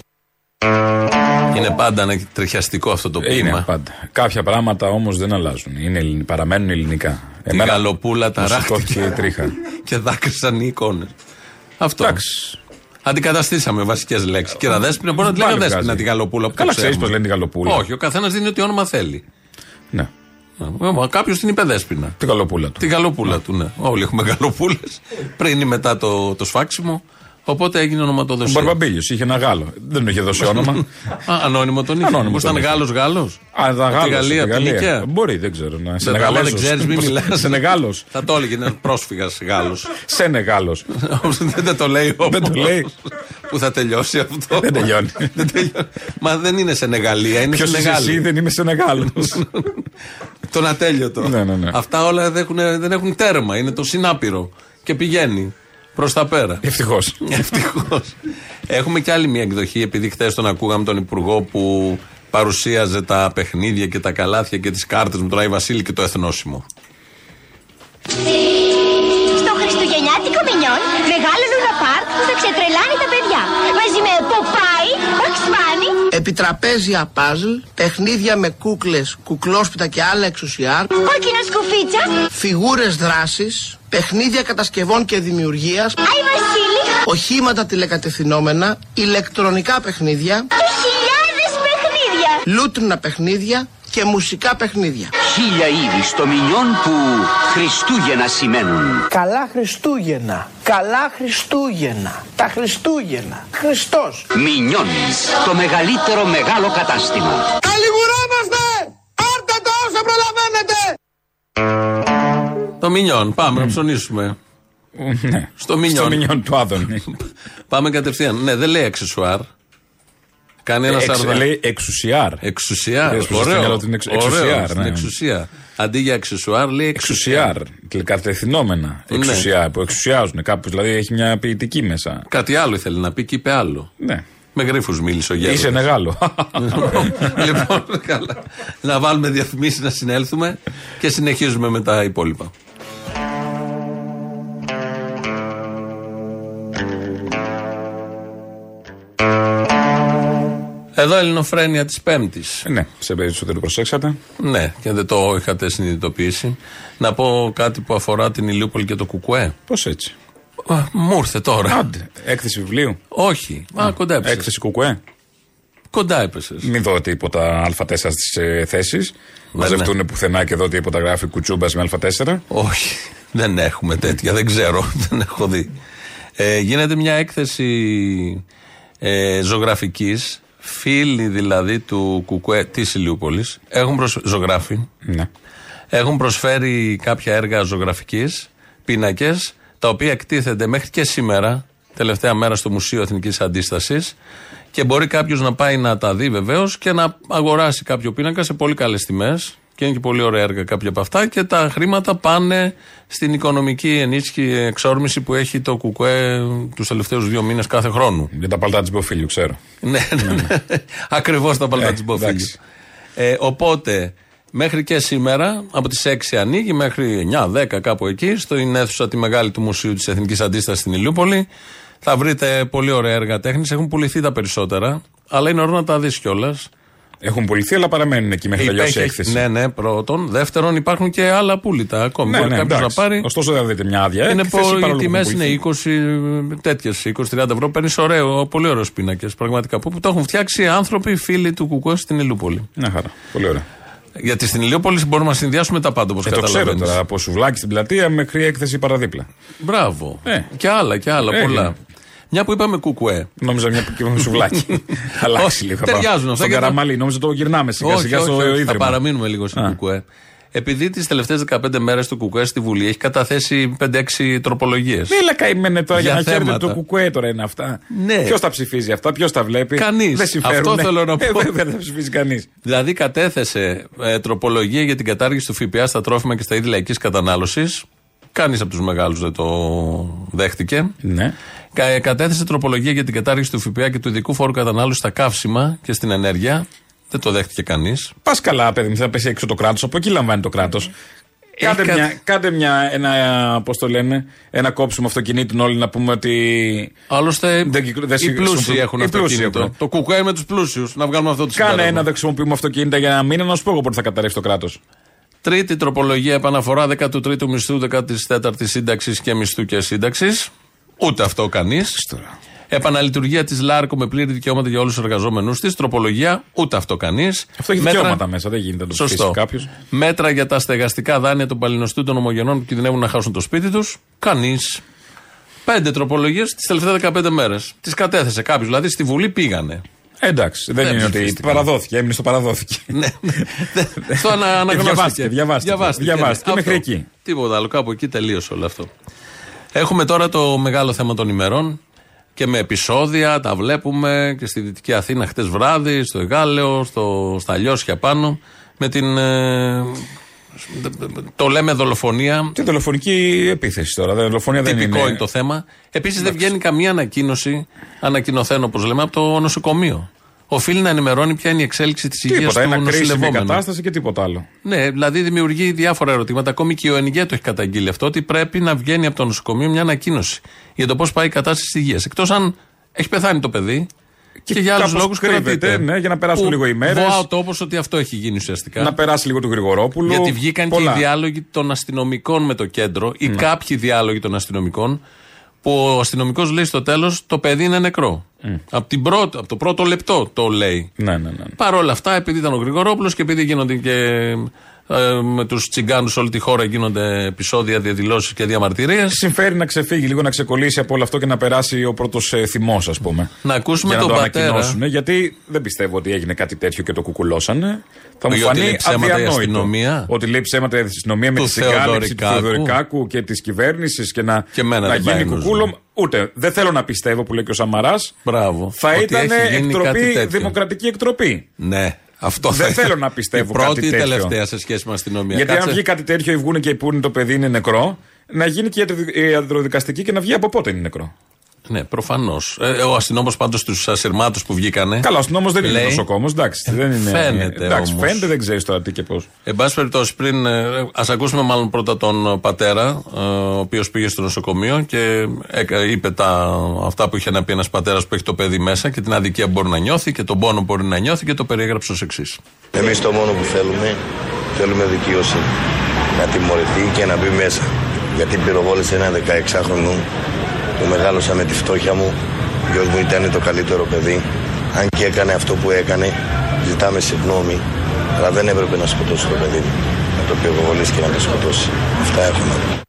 Είναι πάντα ένα τριχιαστικό αυτό το Είναι ποίημα. πάντα. Κάποια πράγματα όμως δεν αλλάζουν. Είναι, ελλην- παραμένουν ελληνικά. Τη γαλοπούλα μου σηκώθηκε ταράχτηκε η τρίχα. και δάκρυσαν οι εικόνες. Αυτό. Εντάξει. Αντικαταστήσαμε βασικές λέξεις. Κύριε Δέσπινα, μπορεί να τη Πάλι λέγαμε Δέσπινα βγάζει. τη γαλοπούλα που Καλά το ξέρουμε. ξέρεις πώς λένε τη γαλοπούλα. Όχι, ο καθένας δίνει ό,τι όνομα θέλει. Ναι. Κάποιος την είπε Δέσπινα. Την καλοπούλα του. Τη γαλοπούλα του, ναι. Όλοι έχουμε γαλοπούλες. Πριν ή μετά το, το σφάξιμο. Οπότε έγινε Ο ονοματοδοσία. Μπαρμπαμπίλιος είχε ένα Γάλλο. Δεν του είχε δώσει όνομα. Α, ανώνυμο τον είχε. Ανώνυμο Μήπως τον ήταν είχε. Γάλλος Γάλλος. Α, ήταν Από τη Γάλλος, Γαλλία, από από τη την Γαλλία. Νικαία. Μπορεί, δεν ξέρω. Να Δεν Σενεγαλέζος. δεν ξέρει, μην μιλάς. Σενεγάλο. Θα το έλεγε ένα πρόσφυγας Γάλλος. Σενεγάλος. δεν το λέει όμως. Δεν το λέει. Πού θα τελειώσει αυτό. Δεν τελειώνει. Δεν τελειώνει. Μα δεν είναι Σενεγαλία, είναι Ποιος είσαι εσύ, Σενεγάλη. δεν είμαι Σενεγάλο. Τον ατέλειωτο. Ναι, ναι, ναι. Αυτά όλα δεν έχουν, δεν έχουν τέρμα. Είναι το συνάπειρο. Και πηγαίνει προς τα πέρα. Ευτυχώς. Ευτυχώς. Έχουμε και άλλη μια εκδοχή, επειδή χθες τον ακούγαμε τον Υπουργό που παρουσίαζε τα παιχνίδια και τα καλάθια και τις κάρτες με τον Άι Βασίλη και το εθνόσημο. Στο Χριστουγεννιάτικο μηνιόν μεγάλο Λούνα Πάρκ που θα ξετρελάνει τα παιδιά. Μαζί με Ποπάι, Μπαξμάνι, Επιτραπέζια παζλ, παιχνίδια με κούκλες, κουκλόσπιτα και άλλα εξουσιά, κόκκινο σκουφίτσα, φιγούρες δράσης, παιχνίδια κατασκευών και δημιουργίας, Άι Βασίλη οχήματα τηλεκατευθυνόμενα, ηλεκτρονικά παιχνίδια, και χιλιάδες παιχνίδια. λούτρινα παιχνίδια και μουσικά παιχνίδια. Χίλια είδη στο μηνιόν που Χριστούγεννα σημαίνουν. Καλά Χριστούγεννα, καλά Χριστούγεννα, τα Χριστούγεννα, Χριστός. Μηνιόν, το μεγαλύτερο μεγάλο κατάστημα. Καλιγουρόμαστε! Πάρτε το όσο προλαβαίνετε! Το Μινιόν. Πάμε να ψωνίσουμε. Ναι. Στο Μινιόν. Στο μηνιόν του Άδωνη. Πάμε κατευθείαν. Ναι, δεν λέει αξεσουάρ. Κάνει ένα Εξ- σαρδά. Λέει εξουσιάρ. Εξουσιάρ. Λες πως στο Ωραίο. μυαλό του είναι εξ- Ωραίο, εξουσιάρ, στην ναι. εξουσία. Αντί για αξεσουάρ λέει εξουσιάρ. Εξουσιάρ. Τηλεκατευθυνόμενα. Ναι. Εξουσιά. Που εξουσιάζουν. Κάπου δηλαδή έχει μια ποιητική μέσα. Κάτι άλλο ήθελε να πει και είπε άλλο. Ναι. Με γρήφου μίλησε ο Γέροντας. Είσαι μεγάλο. λοιπόν, καλά. Να βάλουμε διαφημίσεις να συνέλθουμε και συνεχίζουμε με τα υπόλοιπα. Εδώ ελληνοφρένεια της Πέμπτης. ναι, σε περίπτωση ότι το προσέξατε. Ναι, και δεν το είχατε συνειδητοποιήσει. Να πω κάτι που αφορά την Ηλιούπολη και το Κουκουέ. Πώς έτσι; Α, Μου ήρθε τώρα. Άντε. Έκθεση βιβλίου. Όχι. Μα κοντά έπεσες. Έκθεση κουκουέ. Κοντά έπεσε. Μην δω τίποτα Α4 στις ε, θέσεις. Μαζευτούν πουθενά και δω τίποτα γράφει κουτσούμπας με Α4. Όχι. Δεν έχουμε τέτοια. Δεν ξέρω. Δεν έχω δει. Ε, γίνεται μια έκθεση ε, ζωγραφικής. Φίλοι δηλαδή του Κουκουέ της Ηλιούπολης έχουν προσ... ζωγράφοι. Ναι. Έχουν προσφέρει κάποια έργα ζωγραφικής, πίνακες, τα οποία εκτίθενται μέχρι και σήμερα, τελευταία μέρα στο Μουσείο Εθνικής Αντίστασης. Και μπορεί κάποιος να πάει να τα δει βεβαίως και να αγοράσει κάποιο πίνακα σε πολύ καλές τιμές. Και είναι και πολύ ωραία έργα κάποια από αυτά. Και τα χρήματα πάνε στην οικονομική ενίσχυση, εξόρμηση που έχει το ΚΚΕ τους τελευταίους δύο μήνες κάθε χρόνο. Για τα παλτά τη Μποφίλιου, ξέρω. Ναι, ναι, ναι. Ακριβώς τα παλτά Ε, τη Μποφίλιου. εντάξει. Ε, οπότε, μέχρι και σήμερα, από τις 6 ανοίγει μέχρι 9-10 κάπου εκεί, στην αίθουσα τη μεγάλη του Μουσείου της Εθνικής Αντίστασης στην Ηλιούπολη. Θα βρείτε πολύ ωραία έργα τέχνης. Έχουν πουληθεί τα περισσότερα, αλλά είναι ωραίο να τα δεις κιόλας. Έχουν πουληθεί, αλλά παραμένουν εκεί μέχρι να τελειώσει η έκθεση. Ναι, ναι, πρώτον. Δεύτερον, υπάρχουν και άλλα πουλητά ακόμη. Ναι, Μπορεί ναι, κάποιος να εντάξει. πάρει. Ωστόσο, δεν δείτε μια άδεια. Είναι έκθεση, πο- παρόλο οι που έχουν τιμές πουληθεί. είναι 20 τέτοιες, 20-30 ευρώ. Παίρνεις ωραίο, πολύ ωραίου πίνακες. Πραγματικά που, που το έχουν φτιάξει άνθρωποι, φίλοι του Κουκουέ στην Ηλιούπολη. Μια χαρά. Πολύ ωραία. Γιατί στην Ηλιούπολη μπορούμε να συνδυάσουμε τα πάντα όπως Ε, το ξέρω καταλαβαίνεις. τώρα. Από σουβλάκι στην πλατεία μέχρι έκθεση παραδίπλα. Μπράβο. Ε. Και άλλα και άλλα Ε, πολλά. Είναι. Μια που είπαμε Κουκουέ. Νόμιζα μια και με σουβλάκι. Αλλάξει Όχι, λίγο. ταιριάζουν αυτά Στον και τα- Καραμαλή. Νόμιζα το γυρνάμε σιγά όχι, σιγά όχι, στο όχι, θα ίδρυμα. παραμείνουμε λίγο στο Α. Κουκουέ. Επειδή τις τελευταίες 15 μέρες του Κουκουέ στη Βουλή έχει καταθέσει 5-6 τροπολογίες. Έλα καημένε τώρα για, Για να χαίρετε θέματα. το κουκουέ τώρα είναι αυτά. Ναι. Ποιος τα ψηφίζει αυτά, ποιος τα βλέπει. Κανείς. Δεν συμφέρουν. Αυτό θέλω να Ε, πω. βέβαια δεν τα ψηφίζει κανείς. Δηλαδή κατέθεσε ε, τροπολογία για την κατάργηση του ΦΠΑ στα τρόφιμα και στα είδη λαϊκής κατανάλωσης. Κανείς από τους μεγάλους δεν το δέχτηκε. Ναι. Κα- κατέθεσε τροπολογία για την κατάργηση του ΦΠΑ και του ειδικού φόρου κατανάλωσης στα καύσιμα και στην ενέργεια. Δεν το δέχτηκε κανείς. Πας καλά, παιδί μου, θα πέσει έξω το κράτος. Από εκεί λαμβάνει το κράτος. Κάντε, κα- μια, κάντε μια, ένα, πώς το λένε, ένα κόψιμο αυτοκινήτων όλοι να πούμε ότι. Άλλωστε, Δεν κυκλο- δεν οι συ- πλούσιοι χρησιμοποιούν- έχουν οι πλούσιοι αυτοκίνητο. έχουν. Το κουκουέ με τους πλούσιους. Να βγάλουμε αυτό το Κάνε συμπέρασμα. ένα, δεν χρησιμοποιούμε αυτοκίνητα για ένα μήνα, να σου πω εγώ πότε θα καταρρεύσει το κράτος. Τρίτη τροπολογία επαναφορά 13ου μισθού, 14η σύνταξης και μισθού και σύνταξης. Ούτε αυτό κανείς. Επαναλειτουργία της ΛΑΡΚΟ με πλήρη δικαιώματα για όλους τους εργαζόμενους της. Τροπολογία, ούτε αυτό κανείς. Αυτό έχει δικαιώματα μέσα, δεν γίνεται να το ψηφίσει Σωστό. κάποιος. Μέτρα για τα στεγαστικά δάνεια των παλινοστού των ομογενών που κινδυνεύουν να χάσουν το σπίτι τους. Κανείς. Πέντε τροπολογίες τις τελευταίες 15 μέρες. Τις κατέθεσε κάποιος. Δηλαδή στη Βουλή πήγανε. Εντάξει, δεν, Δεν είναι ότι ψηφίστηκαν. παραδόθηκε, έμεινε στο παραδόθηκε. ναι. Στο ανα, αναγνώστηκε. διαβάστηκε, διαβάστηκε. Διαβάστηκε, ναι. μέχρι Αυτό. εκεί. Τίποτα άλλο. Κάπου εκεί τελείωσε όλο αυτό. Έχουμε τώρα το μεγάλο θέμα των ημερών και με επεισόδια, τα βλέπουμε και στη Δυτική Αθήνα χτες βράδυ, στο Εγάλεο, στο, στα Λιώσια πάνω, με την. ε, το λέμε δολοφονία. Τι δολοφονική επίθεση τώρα. Δολοφονία δεν Τυπικό είναι. είναι το θέμα. Επίσης δεν βγαίνει καμία ανακοίνωση, ανακοινωθέν όπως λέμε, από το νοσοκομείο. Οφείλει να ενημερώνει ποια είναι η εξέλιξη της υγείας Τίποτα. του Ένα κρίσιμη νοσηλευόμενου. κατάσταση και τίποτα άλλο. Ναι, δηλαδή δημιουργεί διάφορα ερωτήματα. Ακόμη και ο ΕΝΓΕ το έχει καταγγείλει αυτό, ότι πρέπει να βγαίνει από το νοσοκομείο μια ανακοίνωση για το πώς πάει η κατάσταση της υγείας. Εκτός αν έχει πεθάνει το παιδί και, για άλλους κάπως λόγους κρύβεται, κρατείται. ναι, για να περάσουν Που λίγο οι μέρες. Βοά ο τόπο ότι αυτό έχει γίνει ουσιαστικά. Να περάσει λίγο του Γρηγορόπουλου. Γιατί βγήκαν Πολλά. και οι διάλογοι των αστυνομικών με το κέντρο ή κάποιοι διάλογοι των αστυνομικών που ο αστυνομικός λέει στο τέλος το παιδί είναι νεκρό. Από, την πρώτη, από το πρώτο λεπτό το λέει. Ναι, ναι, ναι. Παρ' όλα αυτά, επειδή ήταν ο Γρηγορόπουλος και επειδή γίνονται και ε, με τους τσιγκάνους σε όλη τη χώρα γίνονται επεισόδια, διαδηλώσεις και διαμαρτυρίες. Συμφέρει να ξεφύγει λίγο, να ξεκολλήσει από όλο αυτό και να περάσει ο πρώτος ε, θυμός, ας πούμε. Να ακούσουμε για να τον το πατέρα. ανακοινώσουν. Γιατί δεν πιστεύω ότι έγινε κάτι τέτοιο και το κουκουλώσανε. Θα μου Ότι φανεί λέει ψέματα η αδιανόητο. αστυνομία. Ότι λέει ψέματα η αστυνομία με Του τη συγκάλυψη του Θεοδωρικάκου. Θεοδωρικάκου και της κυβέρνησης και να, Και εμένα να δεν πάει γίνει νους, κουκούλο. Ούτε. Δεν θέλω να πιστεύω που λέει και ο Σαμαράς. Μπράβο. Θα Ότι ήταν έχει γίνει κάτι εκτροπή, τέτοιο. δημοκρατική εκτροπή. Ναι, αυτό Δεν θα θέλω να πιστεύω Η πρώτη κάτι ή τέτοιο. τελευταία σε σχέση με αστυνομία. Γιατί Κάτσε- αν βγει κάτι τέτοιο ή βγουν και πούνε το παιδί είναι νεκρό, να γίνει και η ιατροδικαστική και να βγει από πότε είναι νεκρό. Ναι, προφανώς. ο αστυνόμος πάντως τους ασυρμάτους που βγήκανε. Καλά, ο αστυνόμος δεν είναι λέει- νοσοκόμο, εντάξει. δεν είναι, φαίνεται εντάξει, όμως. φαίνεται, δεν ξέρεις τώρα τι και πώς. Εν πάση περιπτώσει, πριν. Α ακούσουμε μάλλον πρώτα τον πατέρα, ε, ο οποίος πήγε στο νοσοκομείο και έκα- είπε τα, αυτά που είχε να πει ένας πατέρας που έχει το παιδί μέσα και την αδικία που μπορεί να νιώθει και τον πόνο που μπορεί να νιώθει και το περιέγραψε ως εξής. Εμείς το μόνο που θέλουμε, θέλουμε δικαιοσύνη. Να τιμωρηθεί και να μπει μέσα. Γιατί πυροβόλησε ένα 16χρονο, το μεγάλωσα με τη φτώχεια μου, ο γιος μου ήταν το καλύτερο παιδί. Αν και έκανε αυτό που έκανε, ζητάμε συγγνώμη, αλλά δεν έπρεπε να σκοτώσει το παιδί μου. Να το πυροβολήσει και να το σκοτώσει. Αυτά έχω να πω.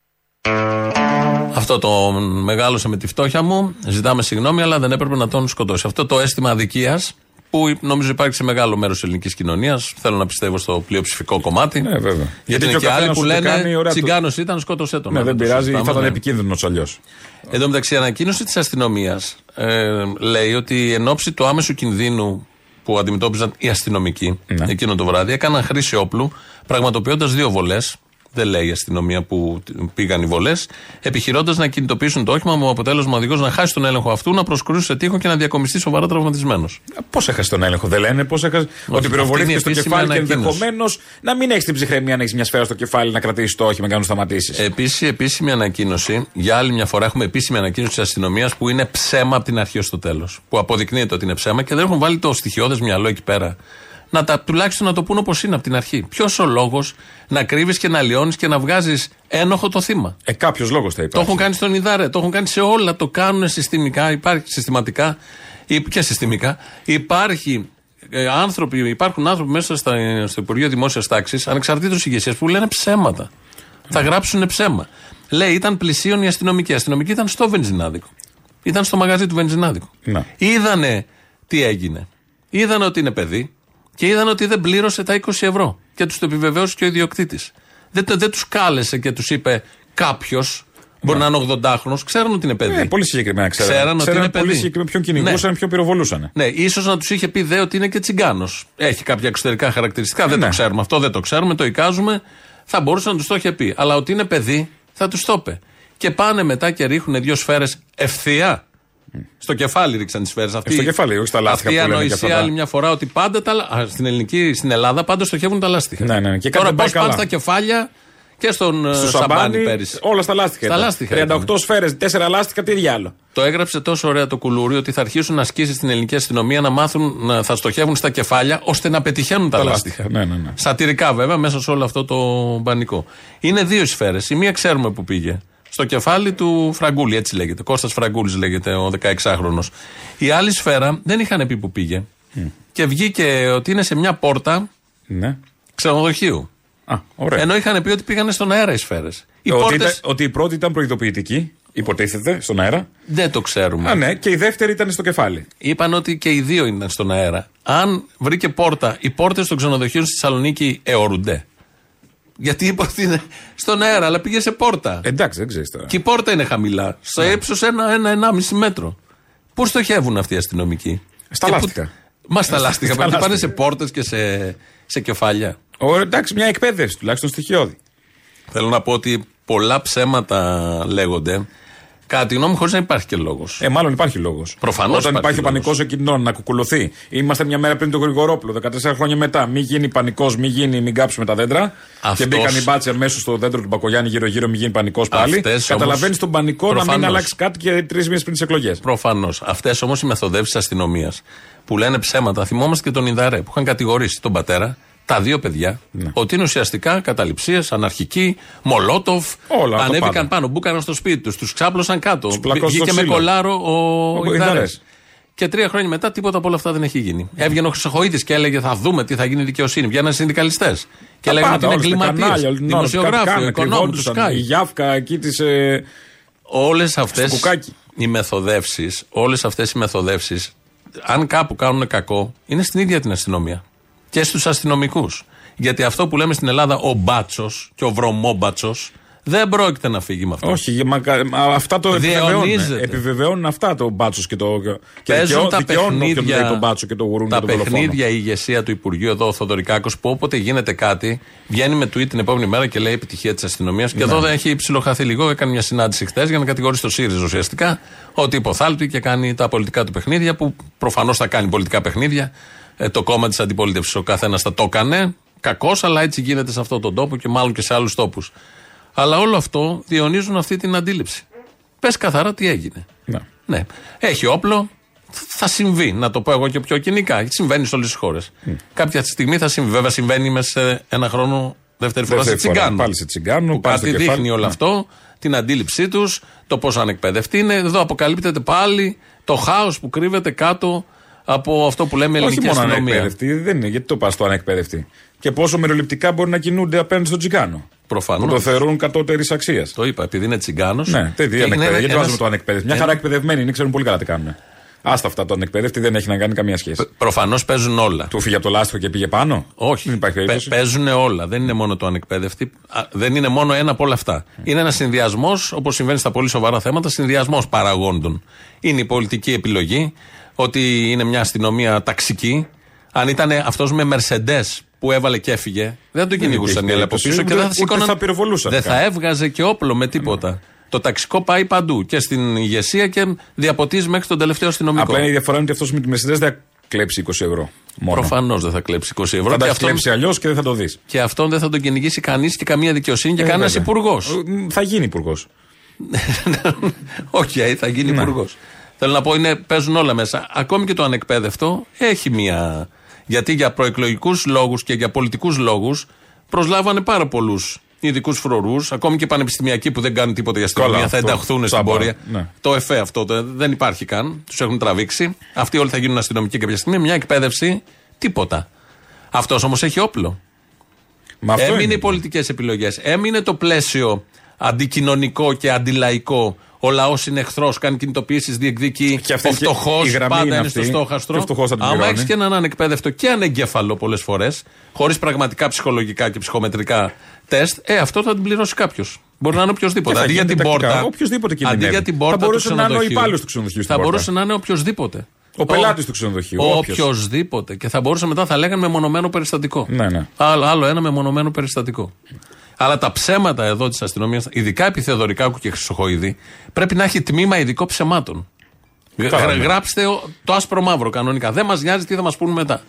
Αυτό το μεγάλωσε με τη φτώχεια μου. Ζητάμε συγγνώμη, αλλά δεν έπρεπε να τον σκοτώσει. Αυτό το αίσθημα αδικίας που νομίζω υπάρχει σε μεγάλο μέρος της ελληνικής κοινωνίας. Θέλω να πιστεύω στο πλειοψηφικό κομμάτι. Ναι, βέβαια. Γιατί, και είναι ο και άλλοι καθένας που ό,τι κάνει, λένε ωραία, το- Τσιγκάνος ήταν, σκότωσέ τον. Ναι, άλλο, δεν το πειράζει, συζητάμε, θα ήταν ναι. επικίνδυνος αλλιώς. Εν τω μεταξύ, η ανακοίνωση της αστυνομίας ε, λέει ότι εν ώψη του άμεσου κινδύνου που αντιμετώπιζαν οι αστυνομικοί Ναι. εκείνο το βράδυ, έκαναν χρήση όπλου, πραγματοποιώντας δύο βολές. Δεν λέει η αστυνομία που πήγαν οι βολές, επιχειρώντας να κινητοποιήσουν το όχημα με αποτέλεσμα ο οδηγός να χάσει τον έλεγχο αυτού, να προσκρούσει σε τείχο και να διακομιστεί σοβαρά τραυματισμένος. Πώς έχασε τον έλεγχο, δεν λένε. Πώς έχασε. Ότι αυτή πυροβολήθηκε είναι η στο επίσημη κεφάλι και ανακοίνωση. ενδεχομένως να μην έχεις την ψυχραιμία να έχεις μια σφαίρα στο κεφάλι να κρατήσεις το όχημα και να τον σταματήσεις. Επίση, επίσημη ανακοίνωση, για άλλη μια φορά έχουμε επίσημη ανακοίνωση της αστυνομίας που είναι ψέμα από την αρχή ως το τέλος. Που αποδεικνύεται ότι είναι ψέμα και δεν έχουν βάλει το στοιχειώδες μυαλό εκεί πέρα. Να τα, τουλάχιστον να το πούν όπως είναι από την αρχή. Ποιος ο λόγος να κρύβεις και να λιώνεις και να βγάζεις ένοχο το θύμα; Ε, κάποιος λόγος θα Το υπάρχει. έχουν κάνει στον Ιδάρε, το έχουν κάνει σε όλα, το κάνουν συστημικά, υπάρχει, συστηματικά ή- και συστημικά. Υπάρχει ε, άνθρωποι, υπάρχουν άνθρωποι μέσα στα, στο Υπουργείο Δημόσιας Τάξης, ανεξαρτήτως ηγεσίας, που λένε ψέματα. Θα γράψουν ψέμα. Λέει, ήταν πλησίον οι αστυνομικοί. Οι αστυνομικοί ήταν στο βενζινάδικο. Ήταν στο μαγαζί του βενζινάδικου. Να. Είδανε τι έγινε. Είδανε ότι είναι παιδί και είδαν ότι δεν πλήρωσε τα 20 ευρώ. Και τους το επιβεβαίωσε και ο ιδιοκτήτης. Δεν, το- δεν τους κάλεσε και τους είπε κάποιος, μπορεί να είναι 80χρονο, ξέρουν ότι είναι παιδί. Ε, πολύ συγκεκριμένα ξέραν. Ξέραν ότι Ξέραν είναι πολύ παιδί. συγκεκριμένα ποιον κυνηγούσαν, ποιον πυροβολούσαν. Ναι, ίσως να τους είχε πει δε ότι είναι και τσιγκάνος. Έχει κάποια εξωτερικά χαρακτηριστικά. Δεν Ναι. το ξέρουμε. Αυτό δεν το ξέρουμε, το εικάζουμε. Θα μπορούσε να τους το είχε πει. Αλλά ότι είναι παιδί, θα τους το είπε. Και πάνε μετά και ρίχνουν δύο σφαίρες ευθεία. Στο κεφάλι ρίξαν τις σφαίρες. Ε, στο κεφάλι, όχι στα λάστιχα Αυτή η που λένε και ανοησία αυτά. άλλη μια φορά ότι πάντα τα. λα- Α, στην, ελληνική, στην Ελλάδα πάντα στοχεύουν τα λάστιχα. Ναι, ναι, και Τώρα κάτι πώς πάει πάνε καλά. στα κεφάλια και στον Στο ε, Σαμπάνι σαμπάνι, πέρυσι. όλα στα λάστιχα. Στα ήταν. λάστιχα 38 ήταν. σφαίρες, 4 λάστιχα, τι διάλο. Το έγραψε τόσο ωραία το κουλούρι ότι θα αρχίσουν ασκήσεις στην ελληνική αστυνομία να μάθουν να θα στοχεύουν στα κεφάλια ώστε να πετυχαίνουν τα, Τα λάστιχα. λάστιχα, ναι, ναι, ναι. Σατυρικά βέβαια μέσα σε όλο αυτό το πανικό. Είναι δύο σφαίρες. Η μία ξέρουμε που πήγε. Στο κεφάλι του Φραγκούλη, έτσι λέγεται. Κώστας Φραγκούλης λέγεται ο 16χρονο. Η άλλη σφαίρα δεν είχαν πει που πήγε. Και βγήκε ότι είναι σε μια πόρτα Ναι. ξενοδοχείου. Α, ωραία. Ενώ είχαν πει ότι πήγανε στον αέρα οι σφαίρες. Οι ότι, πόρτες ήταν- ότι η πρώτη ήταν προειδοποιητική, υποτίθεται, στον αέρα. δεν το ξέρουμε. Α, ναι, και η δεύτερη ήταν στο κεφάλι. Είπαν ότι και οι δύο ήταν στον αέρα. Αν βρήκε πόρτα, οι πόρτες των ξενοδοχείων στη Θεσσαλονίκη αιωρούνται. Γιατί είπα ότι είναι στον αέρα, αλλά πήγε σε πόρτα. Εντάξει, δεν ξέρεις τώρα. Και η πόρτα είναι χαμηλά. Στο Ναι. ύψος ένα, ένα, ενάμιση μέτρο. Πού στοχεύουν αυτοί οι αστυνομικοί; Στα Και πού- λάστιχα. Μα στα λάστιχα. Στα Πάνε λάστιχα. σε πόρτες και σε, σε κεφάλια. Ο, εντάξει, μια εκπαίδευση τουλάχιστον στοιχειώδη. Θέλω να πω ότι πολλά ψέματα λέγονται. Κατά τη γνώμη μου, χωρίς να υπάρχει και λόγος. Ε, μάλλον υπάρχει λόγος. Προφανώς Όταν υπάρχει υπάρχει ο πανικός εκείνων να κουκουλωθεί. Είμαστε μια μέρα πριν τον Γρηγορόπουλο, 14 χρόνια μετά. Μην γίνει πανικός, μην γίνει, μην κάψουμε τα δέντρα. Αυτός- Και μπήκαν οι μπάτσε μέσα στο δέντρο του Μπακογιάννη γύρω-γύρω, μην γίνει πανικός πάλι. Αυτές Καταλαβαίνεις όμως- τον πανικό να μην Προφανώς. αλλάξει κάτι και τρεις μήνες πριν τις εκλογές. Προφανώς. Αυτές όμως οι μεθοδεύσεις της αστυνομίας που λένε ψέματα, θυμόμαστε και τον Ιδαρέ που είχαν κατηγορήσει τον πατέρα, τα δύο παιδιά, Ναι. ότι είναι ουσιαστικά καταληψίες, αναρχικοί, μολότοφ. Όλα, το ανέβηκαν πάντα. πάνω, μπούκαναν στο σπίτι τους, τους ξάπλωσαν κάτω. Τους πλακώσαν Βγήκε στο με ξύλο. κολάρο ο, Ο ο Ιδαρές. Ιδαρές. Και τρία χρόνια μετά τίποτα από όλα αυτά δεν έχει γίνει. Έβγαινε ο Χρυσοχοίδη και έλεγε Θα δούμε τι θα γίνει η δικαιοσύνη. Βγαίναν συνδικαλιστές. Και Τα λέγανε ότι πάντα, είναι όλα στα κανάλια, εγκληματίε. όλη την ώρα, κάτι Δημοσιογράφοι, κάνουν, οικονόμοι, του κρυβόντουσαν. Η Sky. Γιάφκα εκεί της. Ε, Όλες αυτές Στο κουκάκι. οι μεθοδεύσεις, όλες αυτές οι μεθοδεύσεις, αν κάπου κάνουν κακό, είναι στην ίδια την αστυνομία. Και στους αστυνομικούς. Γιατί αυτό που λέμε στην Ελλάδα ο μπάτσος και ο βρωμόμπατσος δεν πρόκειται να φύγει με αυτό. όχι, μα, μα, αυτά το επιβεβαιώνουν. Διαιωνίζεται. Επιβεβαιώνουν αυτά το μπάτσος και το. Και Παίζουν δικαιώ- τα δικαιώνουν όποιον παιχνίδια, λέει τον μπάτσο και το γουρούν τα και τον δολοφόνο. παιχνίδια η ηγεσία του Υπουργείου εδώ, ο Θοδωρικάκος, που όποτε γίνεται κάτι, βγαίνει με tweet την επόμενη μέρα και λέει επιτυχία της αστυνομίας. Και Ναι. εδώ δεν έχει ψιλοχαθεί λίγο. Έκανε μια συνάντηση χθες για να κατηγορήσει το ΣΥΡΙΖΑ ουσιαστικά ότι υποθάλπτει και κάνει τα πολιτικά του παιχνίδια, που προφανώς θα κάνει πολιτικά παιχνίδια. Ε, το κόμμα της αντιπολίτευσης ο καθένας θα το έκανε. Κακό, αλλά έτσι γίνεται σε αυτόν τον τόπο και μάλλον και σε άλλους τόπους. Αλλά όλο αυτό διαιωνίζουν αυτή την αντίληψη. Πες καθαρά τι έγινε. Ναι. Ναι. Έχει όπλο, θα συμβεί, να το πω εγώ και πιο κοινικά. Συμβαίνει σε όλες τις χώρες. Κάποια στιγμή θα συμβεί. Βέβαια, συμβαίνει μέσα σε ένα χρόνο δεύτερη φορά Δεύτερη σε φορά, τσιγκάνου. πάλι σε τσιγκάνου, Που πάλι κάτι στο κεφάλι. δείχνει όλο Ναι. αυτό, την αντίληψή τους, το πόσο ανεκπαιδευτοί είναι. Εδώ αποκαλύπτεται πάλι το χάος που κρύβεται κάτω από αυτό που λέμε Όχι ελληνική μόνο αστυνομία. ανεκπαίδευτοι, δεν είναι. Γιατί το πας στο ανεκπαίδευτοι. Και πόσο μεροληπτικά μπορεί να κινούνται απέναντι στον τσιγκάνο. Προφανώς. Που το θεωρούν κατώτερης αξίας. Το είπα, επειδή είναι τσιγκάνος. Ναι, τι, τι ανεκπαίδευτοι. Γιατί βάζουμε το ανεκπαίδευτοι. Μια χαρά εκπαιδευμένοι είναι, ξέρουν πολύ καλά τι κάνουν. Άστα αυτά το ανεκπαίδευτη δεν έχει να κάνει καμία σχέση. Προφανώς παίζουν όλα. Του φύγε από το λάστιχο και πήγε πάνω; Όχι. Δεν υπάρχει περίπτωση. παίζουν όλα. Δεν είναι μόνο το ανεκπαίδευτη. Α, Δεν είναι μόνο ένα από όλα αυτά. Είναι ένας συνδυασμός, όπως συμβαίνει στα πολύ σοβαρά θέματα, συνδυασμός παραγόντων. Είναι η πολιτική επιλογή ότι είναι μια αστυνομία ταξική. Αν ήταν αυτός με Mercedes που έβαλε και έφυγε, δεν θα τον κυνηγούσαν οι άλλοι από περίπτωση. πίσω και Ούτε- δεν θα ούτε σηκώναν. θα πυροβολούσαν Δεν καν. θα έβγαζε και όπλο με τίποτα. Το ταξικό πάει παντού και στην ηγεσία και διαποτίζει μέχρι τον τελευταίο αστυνομικό. Απλά είναι η διαφορά είναι ότι αυτός με τη Mercedes δεν θα κλέψει 20 ευρώ. Μόνο. Προφανώς δεν θα κλέψει 20 ευρώ. Θα τα και έχει αυτόν- κλέψει αλλιώς και δεν θα το δεις. και αυτόν δεν θα τον κυνηγήσει κανείς και καμία δικαιοσύνη και κανένας υπουργός. Θα γίνει υπουργός. Οκ, θα γίνει Ναι. υπουργός. Θέλω να πω, είναι, παίζουν όλα μέσα. Ακόμη και το ανεκπαίδευτο έχει μία. Γιατί για προεκλογικούς λόγους και για πολιτικούς λόγους προσλάβανε πάρα πολλούς ειδικούς φρουρούς, ακόμη και πανεπιστημιακοί που δεν κάνουν τίποτα για αστυνομία, Καλά, θα αυτό. ενταχθούν στην Τσάμπα, πορεία. ναι. Το ΕΦΕ αυτό το- δεν υπάρχει καν. Τους έχουν τραβήξει. Αυτοί όλοι θα γίνουν αστυνομικοί κάποια στιγμή. Μια εκπαίδευση, τίποτα. Αυτός όμως έχει όπλο. Μα αυτό Έμεινε είναι. οι πολιτικές επιλογές. Έμεινε το πλαίσιο αντικοινωνικό και αντιλαϊκό. Ο λαός είναι εχθρός, κάνει κινητοποιήσεις, διεκδικεί. Και αυτή Ο και φτωχός η γραμμή πάντα είναι είναι στο αυτή. στόχαστρο. Και ο φτωχός θα την Άμα πληρώνει. έχεις και έναν ανεκπαίδευτο και ανεγκέφαλο πολλές φορές, χωρίς πραγματικά ψυχολογικά και ψυχομετρικά τεστ, ε, αυτό θα την πληρώσει κάποιος. Μπορεί να είναι οποιοδήποτε. Και θα Αντί για γίνεται την τακτικά. πόρτα. Οποιοςδήποτε αντί κινδυνεύει. για την Θα πόρτα. του μπορούσε να είναι ο ξενοδοχείου. υπάλληλος του ξενοδοχείου στην Θα πόρτα. μπορούσε να είναι οποιοδήποτε. Ο πελάτης του ξενοδοχείου, Ο όποιος. οποιοδήποτε. Και θα μπορούσε μετά θα λέγανε μεμονωμένο περιστατικό. Ναι, ναι. Άλλο, άλλο ένα μεμονωμένο περιστατικό. Αλλά τα ψέματα εδώ της αστυνομίας, ειδικά επί Θεοδωρικάκου και Χρυσοχοίδη, πρέπει να έχει τμήμα ειδικό ψεμάτων. Καλά, Γρα- ναι. Γράψτε ο- το άσπρο μαύρο κανονικά. Δεν μας νοιάζει τι θα μας πούν μετά.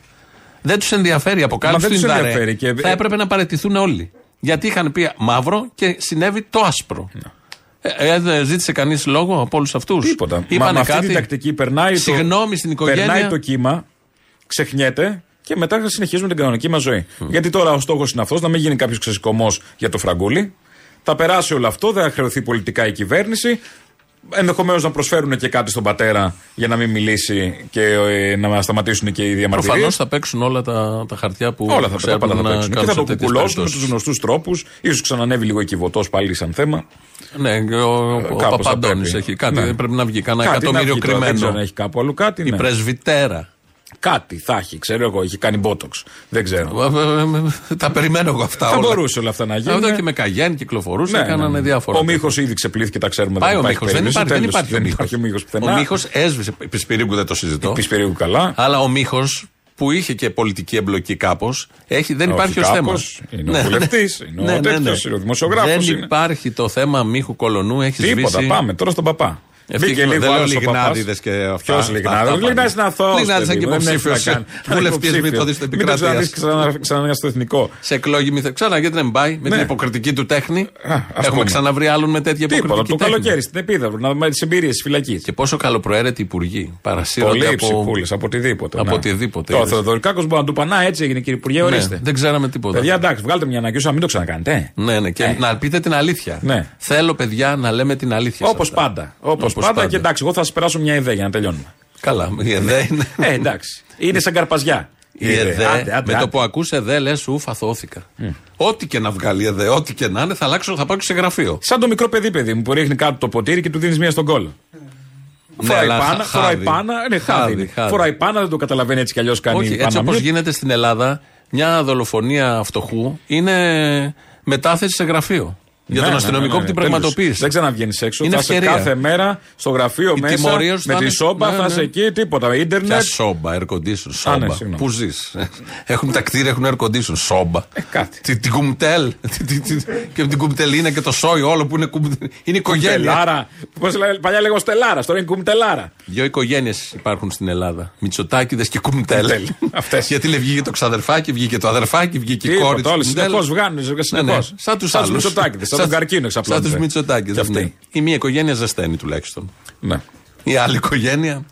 Δεν τους ενδιαφέρει η αποκάλυψη Μα δεν τους τους Ινδαρέ. ενδιαφέρει και- Θα έπρεπε να παραιτηθούν όλοι. Γιατί είχαν πει μαύρο και συνέβη το άσπρο. Ε, ε, δεν ζήτησε κανείς λόγο από όλους αυτούς; Τίποτα. Μα Είπανε με αυτή κάτι; την τακτική περνάει το, Συγγνώμη στην οικογένεια. περνάει το κύμα, ξεχνιέται και μετά θα συνεχίζουμε την κανονική μας ζωή. Γιατί τώρα ο στόχος είναι αυτός, να μην γίνει κάποιος ξεσηκωμός για το φραγκούλι. Θα περάσει όλο αυτό, δεν θα χρεωθεί πολιτικά η κυβέρνηση. Ενδεχομένως να προσφέρουν και κάτι στον πατέρα για να μην μιλήσει και ε, να σταματήσουν και οι διαμαρτυρίες. Προφανώς θα παίξουν όλα τα, τα χαρτιά που Όλα θα, τα ξέρουν πάντα θα να παίξουν. Και κάνουν θα σε το τέτοιες κουκουλώσουν με περιπτώσεις. τους γνωστούς τρόπους. σω ξανανεύει λίγο η κυβωτό πάλι σαν θέμα. Ναι, και ο, ο, Ε, Κάπως θα Παπαντώνης πρέπει. έχει κάτι. Ναι. Πρέπει να βγει κανένα Κάτι να εκατομμύριο βγει τώρα, Δεν ξέρω κρυμμένο. αν έχει κάπου αλλού κάτι. Η ναι. πρεσβυτέρα. Κάτι θα έχει, ξέρω εγώ, έχει κάνει μπότοξ. Δεν ξέρω. Τα περιμένω εγώ αυτά. Θα όλα. μπορούσε όλα αυτά να γίνουν. Αυτό και με καγιέν κυκλοφορούσε, Ναι, έκαναν ναι. διάφορα. Ο Μίχο ήδη ξεπλήθηκε, τα ξέρουμε. Πάει δεν ο υπάρχει Μίχο. Δεν περίπτωση. υπάρχει, δεν Τέλος, υπάρχει ο δεν υπάρχει ο Μίχο πουθενά. Ο Μίχο έσβησε. Πισπυρίγκου δεν το συζητώ. Πισπυρίγκου καλά. Αλλά ο Μίχο που είχε και πολιτική εμπλοκή κάπως, δεν υπάρχει ως Όχι θέμα. κάπως, Είναι ο βουλευτής, είναι ο τέτοιος, είναι ο δημοσιογράφος. Ναι, Δεν υπάρχει το θέμα Μίχου Κολονού, έχει Τίποτα, σβήσει. πάμε τώρα στον παπά. Ευτυχώς, Μπήκε λίγο δεν λέω άλλος ο Λιγνάδηδες παπάς. και αυτά. Ποιος Αυτά Λιγνάδης. πάνε. Λιγνάδης είναι αθώος. Λιγνάδης παιδί είναι μου, δεν έχει υποψήφιος να κάνεις. βουλευτής Είναι μυθοδής υποψήφιος. του Μην το επικράτειας. ξαναδείς ξανά- ξανά στο εθνικό. Σε εκλόγη μυθε... Ξανά γιατί δεν πάει με Ναι. την υποκριτική του τέχνη. ας Έχουμε πούμε. ξαναβρει άλλον με τέτοια Τίποτα, υποκριτική το τέχνη. καλοκαίρι στην Επίδαυρο, να δούμε τις εμπειρίες της φυλακής. Και πόσο καλοπροαίρετοι υπουργοί. Παρασύρονται Πολύ από... ψυχούλες, από οτιδήποτε. Από ναι. οτιδήποτε, Το είδες. Θεοδωρικάκος μπορεί να του πανά έτσι έγινε κύριε Υπουργέ, Ναι, ορίστε. δεν ξέραμε τίποτα. Παιδιά, εντάξει, βγάλτε μια ανακοίνωση, να μην το ξανακάνετε. ε. Ναι, ναι, και Ε. να πείτε την αλήθεια. Ναι. Θέλω, παιδιά, να λέμε την αλήθεια. σε Όπως αυτά. πάντα. Όπω Όπως πάντα. πάντα. Και εντάξει, εγώ θα σας περάσω μια ιδέα για να τελειώνουμε. Καλά, η ΕΔΕ είναι. Ε, εντάξει. Είναι σαν καρπαζιά. Η ΕΔΕ, Άντε, άντε, με το άντε. που ακούς ΕΔΕ λες ουφ αθώθηκα. Ό,τι και να βγάλει η ΕΔΕ, ό,τι και να είναι θα αλλάξω, θα πάω και σε γραφείο. Σαν το μικρό παιδί, παιδί μου, που ρίχνει κάτω το ποτήρι και του δίνεις μία στον κόλο. Ναι, Φοράει αλλά πάνα, χα- φοράει χάδι. πάνα, ναι, χάδι. Χάδι, είναι. χάδι. Φοράει πάνα, δεν το καταλαβαίνει έτσι κι αλλιώς κάνει Όχι, έτσι πάνα όπως μute. γίνεται στην Ελλάδα, μια δολοφονία φτωχού είναι μετάθεση σε γραφείο. Για Ναι, τον ναι, αστυνομικό ναι, που την ναι, τέλος. πραγματοποίησε. Δεν ξαναβγαίνεις έξω. Είναι θα είσαι ευκαιρία. κάθε μέρα στο γραφείο Η μέσα τιμωρία σου με θα τη είναι- σόμπα, ναι, θα ναι. είσαι εκεί, τίποτα. Ποια Ιντερνετ. σόμπα, air condition, σόμπα. ναι, συγγνώμη. Πού ζεις; έχουν τα κτίρια, έχουν air condition, σόμπα. Ε, κάτι. Τι- Την κουμτέλ. Τι- τι- τι- Και την κουμτέλ είναι και το σόι, όλο που είναι κουμτέλ. Είναι οικογένεια. Κουμτελάρα. Πώς παλιά λέγω Στελάρα, τώρα είναι Κουμτελάρα. Δύο οικογένειες υπάρχουν στην Ελλάδα. Μητσοτάκηδες και κουμτέλ. Κουμτέλ. Αυτές. Γιατί λέει, βγήκε το ξαδερφάκι, βγήκε το αδερφάκι, βγήκε η κόρη Τίποτα, όλοι συνεχώς βγάνουν. Ναι, ναι, Συνεχώ. Σαν τους Σαν άλλους. Του Μητσοτάκηδε, σαν τον καρκίνο Σαν εξαπλώνεται. τους Μητσοτάκηδε. Και αυτοί. Ναι. Η μία οικογένεια ζεσταίνει τουλάχιστον. Ναι. Η άλλη οικογένεια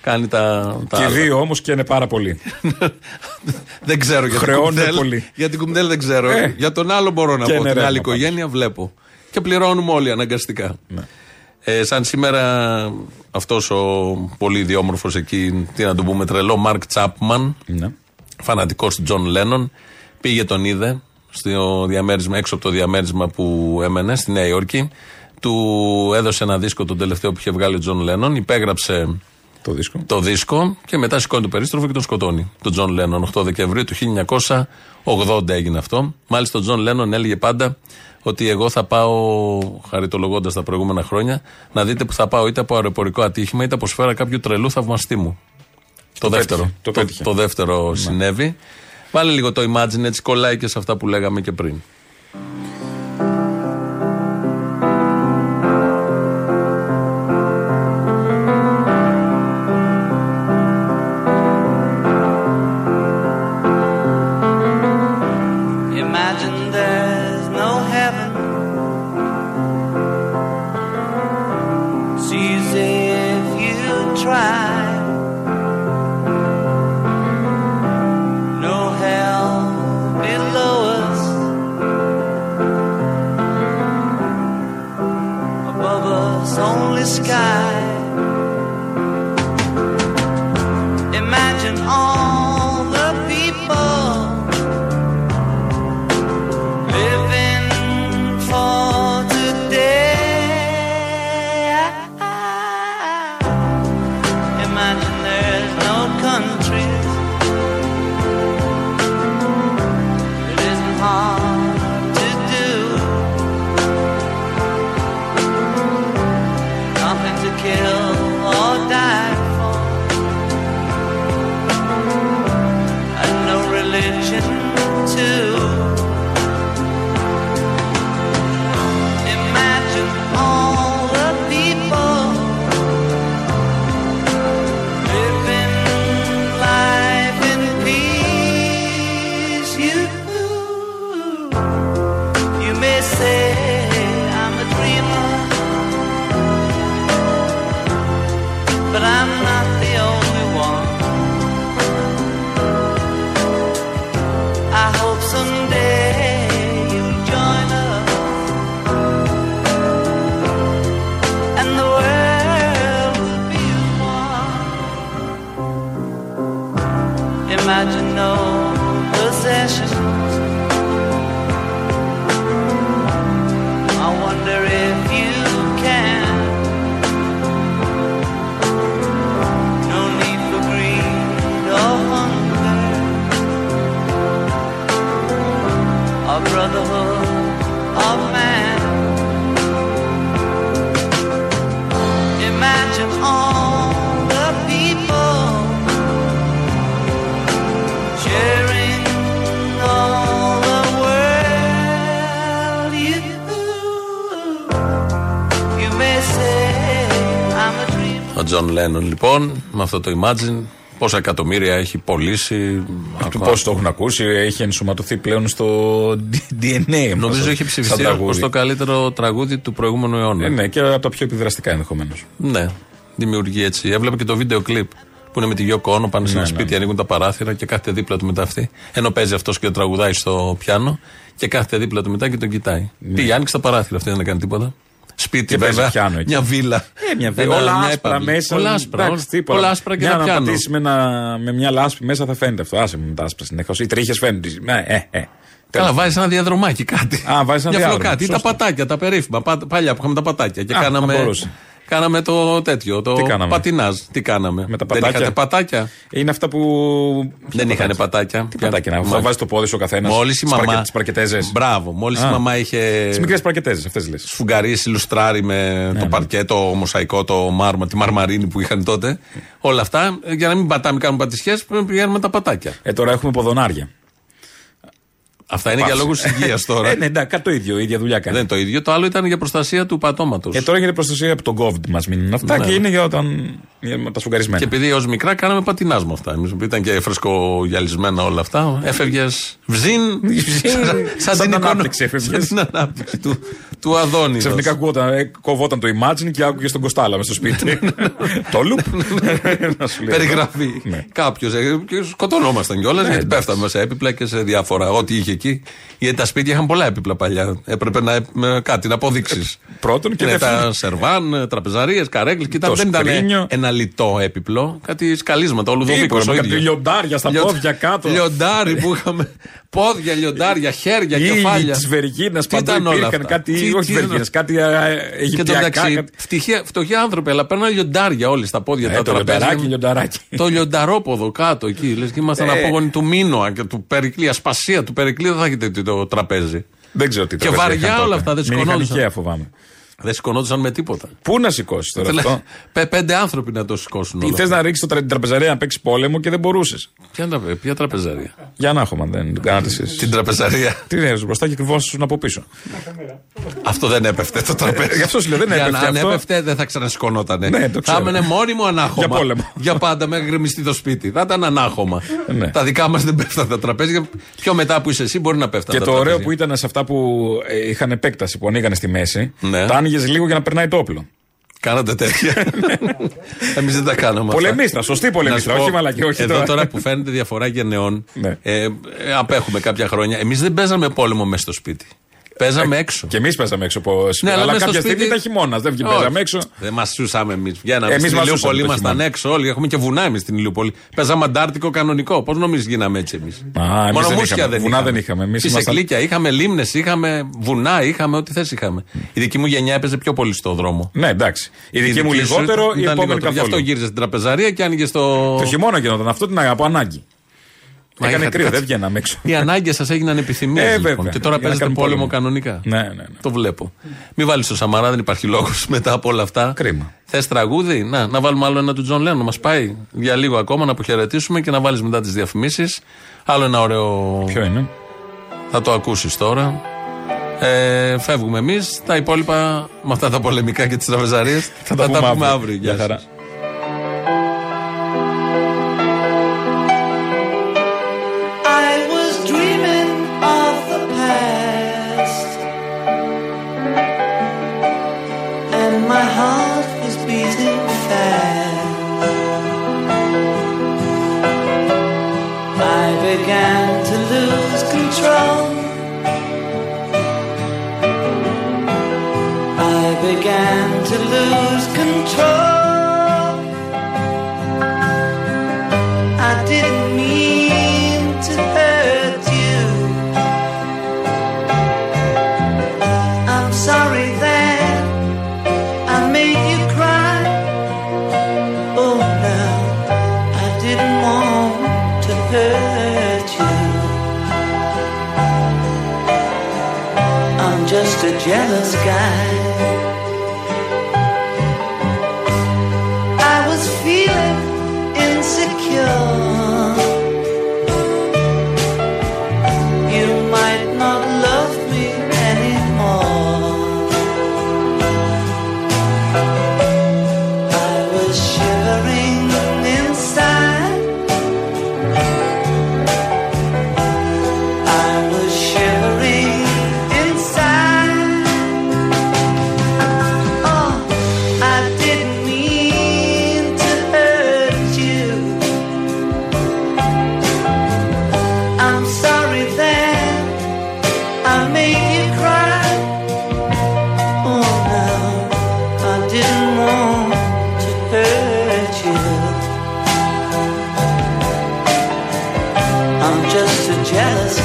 κάνει τα. τα Και οι άλλα. δύο όμως και είναι πάρα πολύ. δεν ξέρω για την Χρεώνουν κουμτέλ. πολύ. Για την κουμτέλ δεν ξέρω. Ε. Για τον άλλο μπορώ να Και πω. είναι Την ρεύμα άλλη πάντως. οικογένεια βλέπω. Και πληρώνουμε όλοι αναγκαστικά. Ναι. Ε, σαν σήμερα αυτός ο πολύ ιδιόμορφος εκεί, τι να το πούμε, τρελός, Μαρκ Τσάπμαν, Ναι. φανατικός του Τζον Λένον, πήγε τον είδε στο διαμέρισμα, έξω από το διαμέρισμα που έμενε στη Νέα Υόρκη. Του έδωσε ένα δίσκο τον τελευταίο που είχε βγάλει ο Τζον Λένον, υπέγραψε Το δίσκο. το δίσκο και μετά σηκώνει το περίστροφο και τον σκοτώνει. Τον Τζον Λένον. 8 Δεκεμβρίου του 1980 έγινε αυτό. Μάλιστα, ο Τζον Λένον έλεγε πάντα ότι εγώ θα πάω, χαριτολογώντας τα προηγούμενα χρόνια, να δείτε που θα πάω είτε από αεροπορικό ατύχημα είτε από σφαίρα κάποιου τρελού θαυμαστή μου. Το, δεύτερο. πέτυχε, το πέτυχε. το δεύτερο συνέβη. Βάλε λίγο το Imagine, έτσι κολλάει και σε αυτά που λέγαμε και πριν. Τζον Λένον λοιπόν, με αυτό το Imagine, πόσα εκατομμύρια έχει πωλήσει. Το πόσοι το έχουν ακούσει, έχει ενσωματωθεί πλέον στο DNA. Νομίζω έχει ψηφιστεί ως το καλύτερο τραγούδι του προηγούμενου αιώνα. Ε, ναι, και από τα πιο επιδραστικά ενδεχομένως. Ναι, δημιουργεί έτσι. Έβλεπα και το βίντεο κλιπ που είναι με τη Γιώκο Όνο, πάνε σε ένα Ναι, ναι. σπίτι, ανοίγουν τα παράθυρα και κάθεται δίπλα του μετά αυτή. Ενώ παίζει αυτός και τραγουδάει στο πιάνο και κάθεται δίπλα του μετά και τον κοιτάει. Τι άνοιξε τα παράθυρα, αυτή δεν έκανε τίποτα. Σπίτι, Ναι. Και παίζει βέβαια. πιάνο εκεί. Μια βίλα. Ε, μια β- Ένα- όλα μια άσπρα έπαυλη. μέσα. Όλα άσπρα. εντάξει, όλα- τίποτα. Όλα άσπρα και Για ένα να πιάνο. πατήσεις με, ένα- με μια λάσπη μέσα θα φαίνεται αυτό. Άσε με με τα άσπρα συνεχώς. Οι τρίχες φαίνονται. Ε, ε, ε. Καλά, βάζεις ένα διαδρομάκι κάτι. Α, βάζεις ένα Μια διάδρομο. φλοκάτι. Τα Σωστό. πατάκια, τα περίφημα. πα- Παλιά που είχαμε τα πατάκια. Και Α, θα κάναμε. Μπορούσε. Κάναμε το τέτοιο, το Τι κάναμε; πατινάζ. Τι κάναμε; Με τα Δεν πατάκια. είχατε πατάκια; Είναι αυτά που. Δεν είχαν πατάκια; Τι πατάκια να θα βάζει το πόδι σου ο καθένας. Μόλις η μαμά. Τις παρκετέζες. Μπράβο. Μόλις η Α. μαμά είχε. Τις μικρές παρκετέζες, αυτές λες. σφουγγαρίσει, λουστράρι με Ναι, το παρκέ, το μοσαϊκό, το μάρμα, τη μαρμαρίνη που είχαν τότε. Όλα αυτά, ε, για να μην πατάμε, κάνουμε πατησιές, πρέπει να πηγαίνουμε τα πατάκια. Ε, τώρα έχουμε ποδονάρια. Αυτά είναι για λόγους υγείας τώρα. Ε, ναι, εντάξει, το ίδιο, η ίδια δουλειά κάνει. Δεν είναι το ίδιο. Το άλλο ήταν για προστασία του πατώματος. Και τώρα γίνεται προστασία από τον COVID μας μείνουν αυτά Ναι. και είναι για όταν. Για τα σφουγγαρισμένα. Και επειδή ως μικρά κάναμε πατινάζ με αυτά. Εμείς που ήταν και φρεσκογιαλισμένα όλα αυτά, έφευγες βζίν. Σαν την ανάπτυξη έφευγες. Σαν την ανάπτυξη του, του Αδόνη. Ξαφνικά ακούγονταν, ε, κοβόταν το Imagine και άκουγε τον Κοστάλα μες στο σπίτι. το loop. Να σου λέει. Περιγραφή. Ναι. Κάποιος. Και σκοτωνόμασταν κιόλας γιατί πέφταμε σε έπιπλα και σε διάφορα. Ό,τι είχε εκεί. Γιατί τα σπίτια είχαν πολλά έπιπλα παλιά. Έπρεπε να με κάτι να αποδείξεις. Πρώτον και Είναι δεύτερον. τα σερβάν, τραπεζαρίες, καρέκλες. Κοιτά, Το δεν ήταν σκρίνιο. Ένα λιτό έπιπλο. Κάτι σκαλίσματα. Ο Λουδοβίκο. Τίποτα, κάτι λιοντάρια στα πόδια κάτω. Λιοντάρι που είχαμε. Πόδια, λιοντάρια, χέρια, Ήλιοι κεφάλια. της Βεργίνας Τι παντού ήταν όλα υπήρχαν αυτά; κάτι, Τι- όχι τι Βεργίνε, ήταν- κάτι α, Και το Αιγυπτιακά. μεταξύ, κάτι- φτυχία- φτωχοί άνθρωποι, αλλά παίρνουν λιοντάρια όλοι στα πόδια Ε, τα το τραπέζια. λιονταράκι, λιονταράκι. Το λιονταρόποδο κάτω εκεί. Λες και ήμασταν Ε. απόγονοι του Μίνωα και του Περικλή. Ασπασία του Περικλή δεν θα έχετε το- το τραπέζι. Δεν ξέρω τι Και τραπέζια βαριά είχαν όλα τότε. αυτά, δεν Μηχανικαία σηκωνόντουσαν. φοβάμαι. Δεν σηκωνόντουσαν με τίποτα. Πού να σηκώσεις τώρα Θέλε- αυτό; πε- Πέντε άνθρωποι να το σηκώσουν. Τι όλο θες αυτό. να ρίξεις την τραπεζαρία να παίξεις πόλεμο και δεν μπορούσες. Ποια, τρα- ποια τραπεζαρία; Για να έχουμε, δεν την κάνατε εσείς. Την τραπεζαρία. Τι είναι μπροστά και κρυβόσουν από πίσω. Αυτό δεν έπεφτε το τραπέζι. Ε, γι' αυτό σου λέω, δεν Για έπεφτε να- Αν αυτό. έπεφτε δεν θα ξανασηκωνότανε. Ναι, το θα ξέρω. έμενε μόνιμο ανάχωμα. Για πόλεμο. Για πάντα μέχρι γκρεμιστεί το σπίτι. Θα ήταν ανάχωμα. Ναι. Τα δικά μας δεν πέφτουν τα τραπέζια. Πιο μετά που είσαι εσύ μπορεί να πέφτουν Και τα το ωραίο τραπέζια. που ήταν σε αυτά που ε, είχαν επέκταση, που ανοίγανε στη μέση, Ναι. τα άνοιγες λίγο για να περνάει το όπλο. Κάνατε τέτοια. Εμείς δεν τα κάναμε. αυτά. Πολεμίστρα, σωστή πολεμίστρα, Να σου όχι πω, μαλακή, όχι Εδώ τώρα. τώρα που φαίνεται διαφορά γενεών, Ναι. ε, ε, απέχουμε κάποια χρόνια. Εμείς δεν παίζαμε πόλεμο μέσα στο σπίτι. Παίζαμε έξω. Και εμείς παίζαμε έξω από Ναι, αλλά αλλά μες στο κάποια στιγμή σπίτι- ήταν χειμώνας. Δεν Όχι. παίζαμε έξω. Δεν μας σούσαμε εμείς. Βγαίναμε Εμείς στην μας Ηλιούπολη, σούσαμε το ήμασταν χειμώνα. έξω όλοι. Έχουμε και βουνά εμείς στην Ηλιούπολη. Παίζαμε αντάρτικο κανονικό. Πώς νομίζεις γίναμε έτσι εμείς; εμείς Μόνο δεν μουσια είχαμε. δεν Βουνά είχαμε. δεν είχαμε. Εμείς Φυσικά ήμασταν- κλίκια, είχαμε λίμνες, είχαμε βουνά, είχαμε ό,τι θες είχαμε. Η δική μου γενιά έπαιζε πιο πολύ στο δρόμο. Ναι, εντάξει. Η δική μου σου λιγότερο, η ήταν επόμενη λιγότερο. Γι' αυτό καθόλου. γύριζε στην τραπεζαρία και άνοιγε στο. Το χειμώνα γινόταν αυτό την από ανάγκη. Μα Έκανε είχατε κρύο, κάτι- δεν βγαίναμε έξω. Οι ανάγκες σας έγιναν επιθυμίες. Ε, λοιπόν. βέβαια. Και τώρα Για να παίζετε κάνουμε πόλεμο, πόλεμο. κανονικά. Ναι, ναι, ναι. Το βλέπω. Μην βάλεις το Σαμαρά, δεν υπάρχει λόγος μετά από όλα αυτά. Κρίμα. Θες τραγούδι, να, να βάλουμε άλλο ένα του Τζον Λένον, να μας πάει για λίγο ακόμα να αποχαιρετήσουμε και να βάλεις μετά τις διαφημίσεις. Άλλο ένα ωραίο. Ποιο είναι; Θα το ακούσεις τώρα. Ε, φεύγουμε εμείς. Τα υπόλοιπα με αυτά τα πολεμικά και τις τραπεζαρίες θα, τα πούμε αύριο. Γεια Γεια σας. χαρά. Began to lose control. I began to lose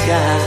sky.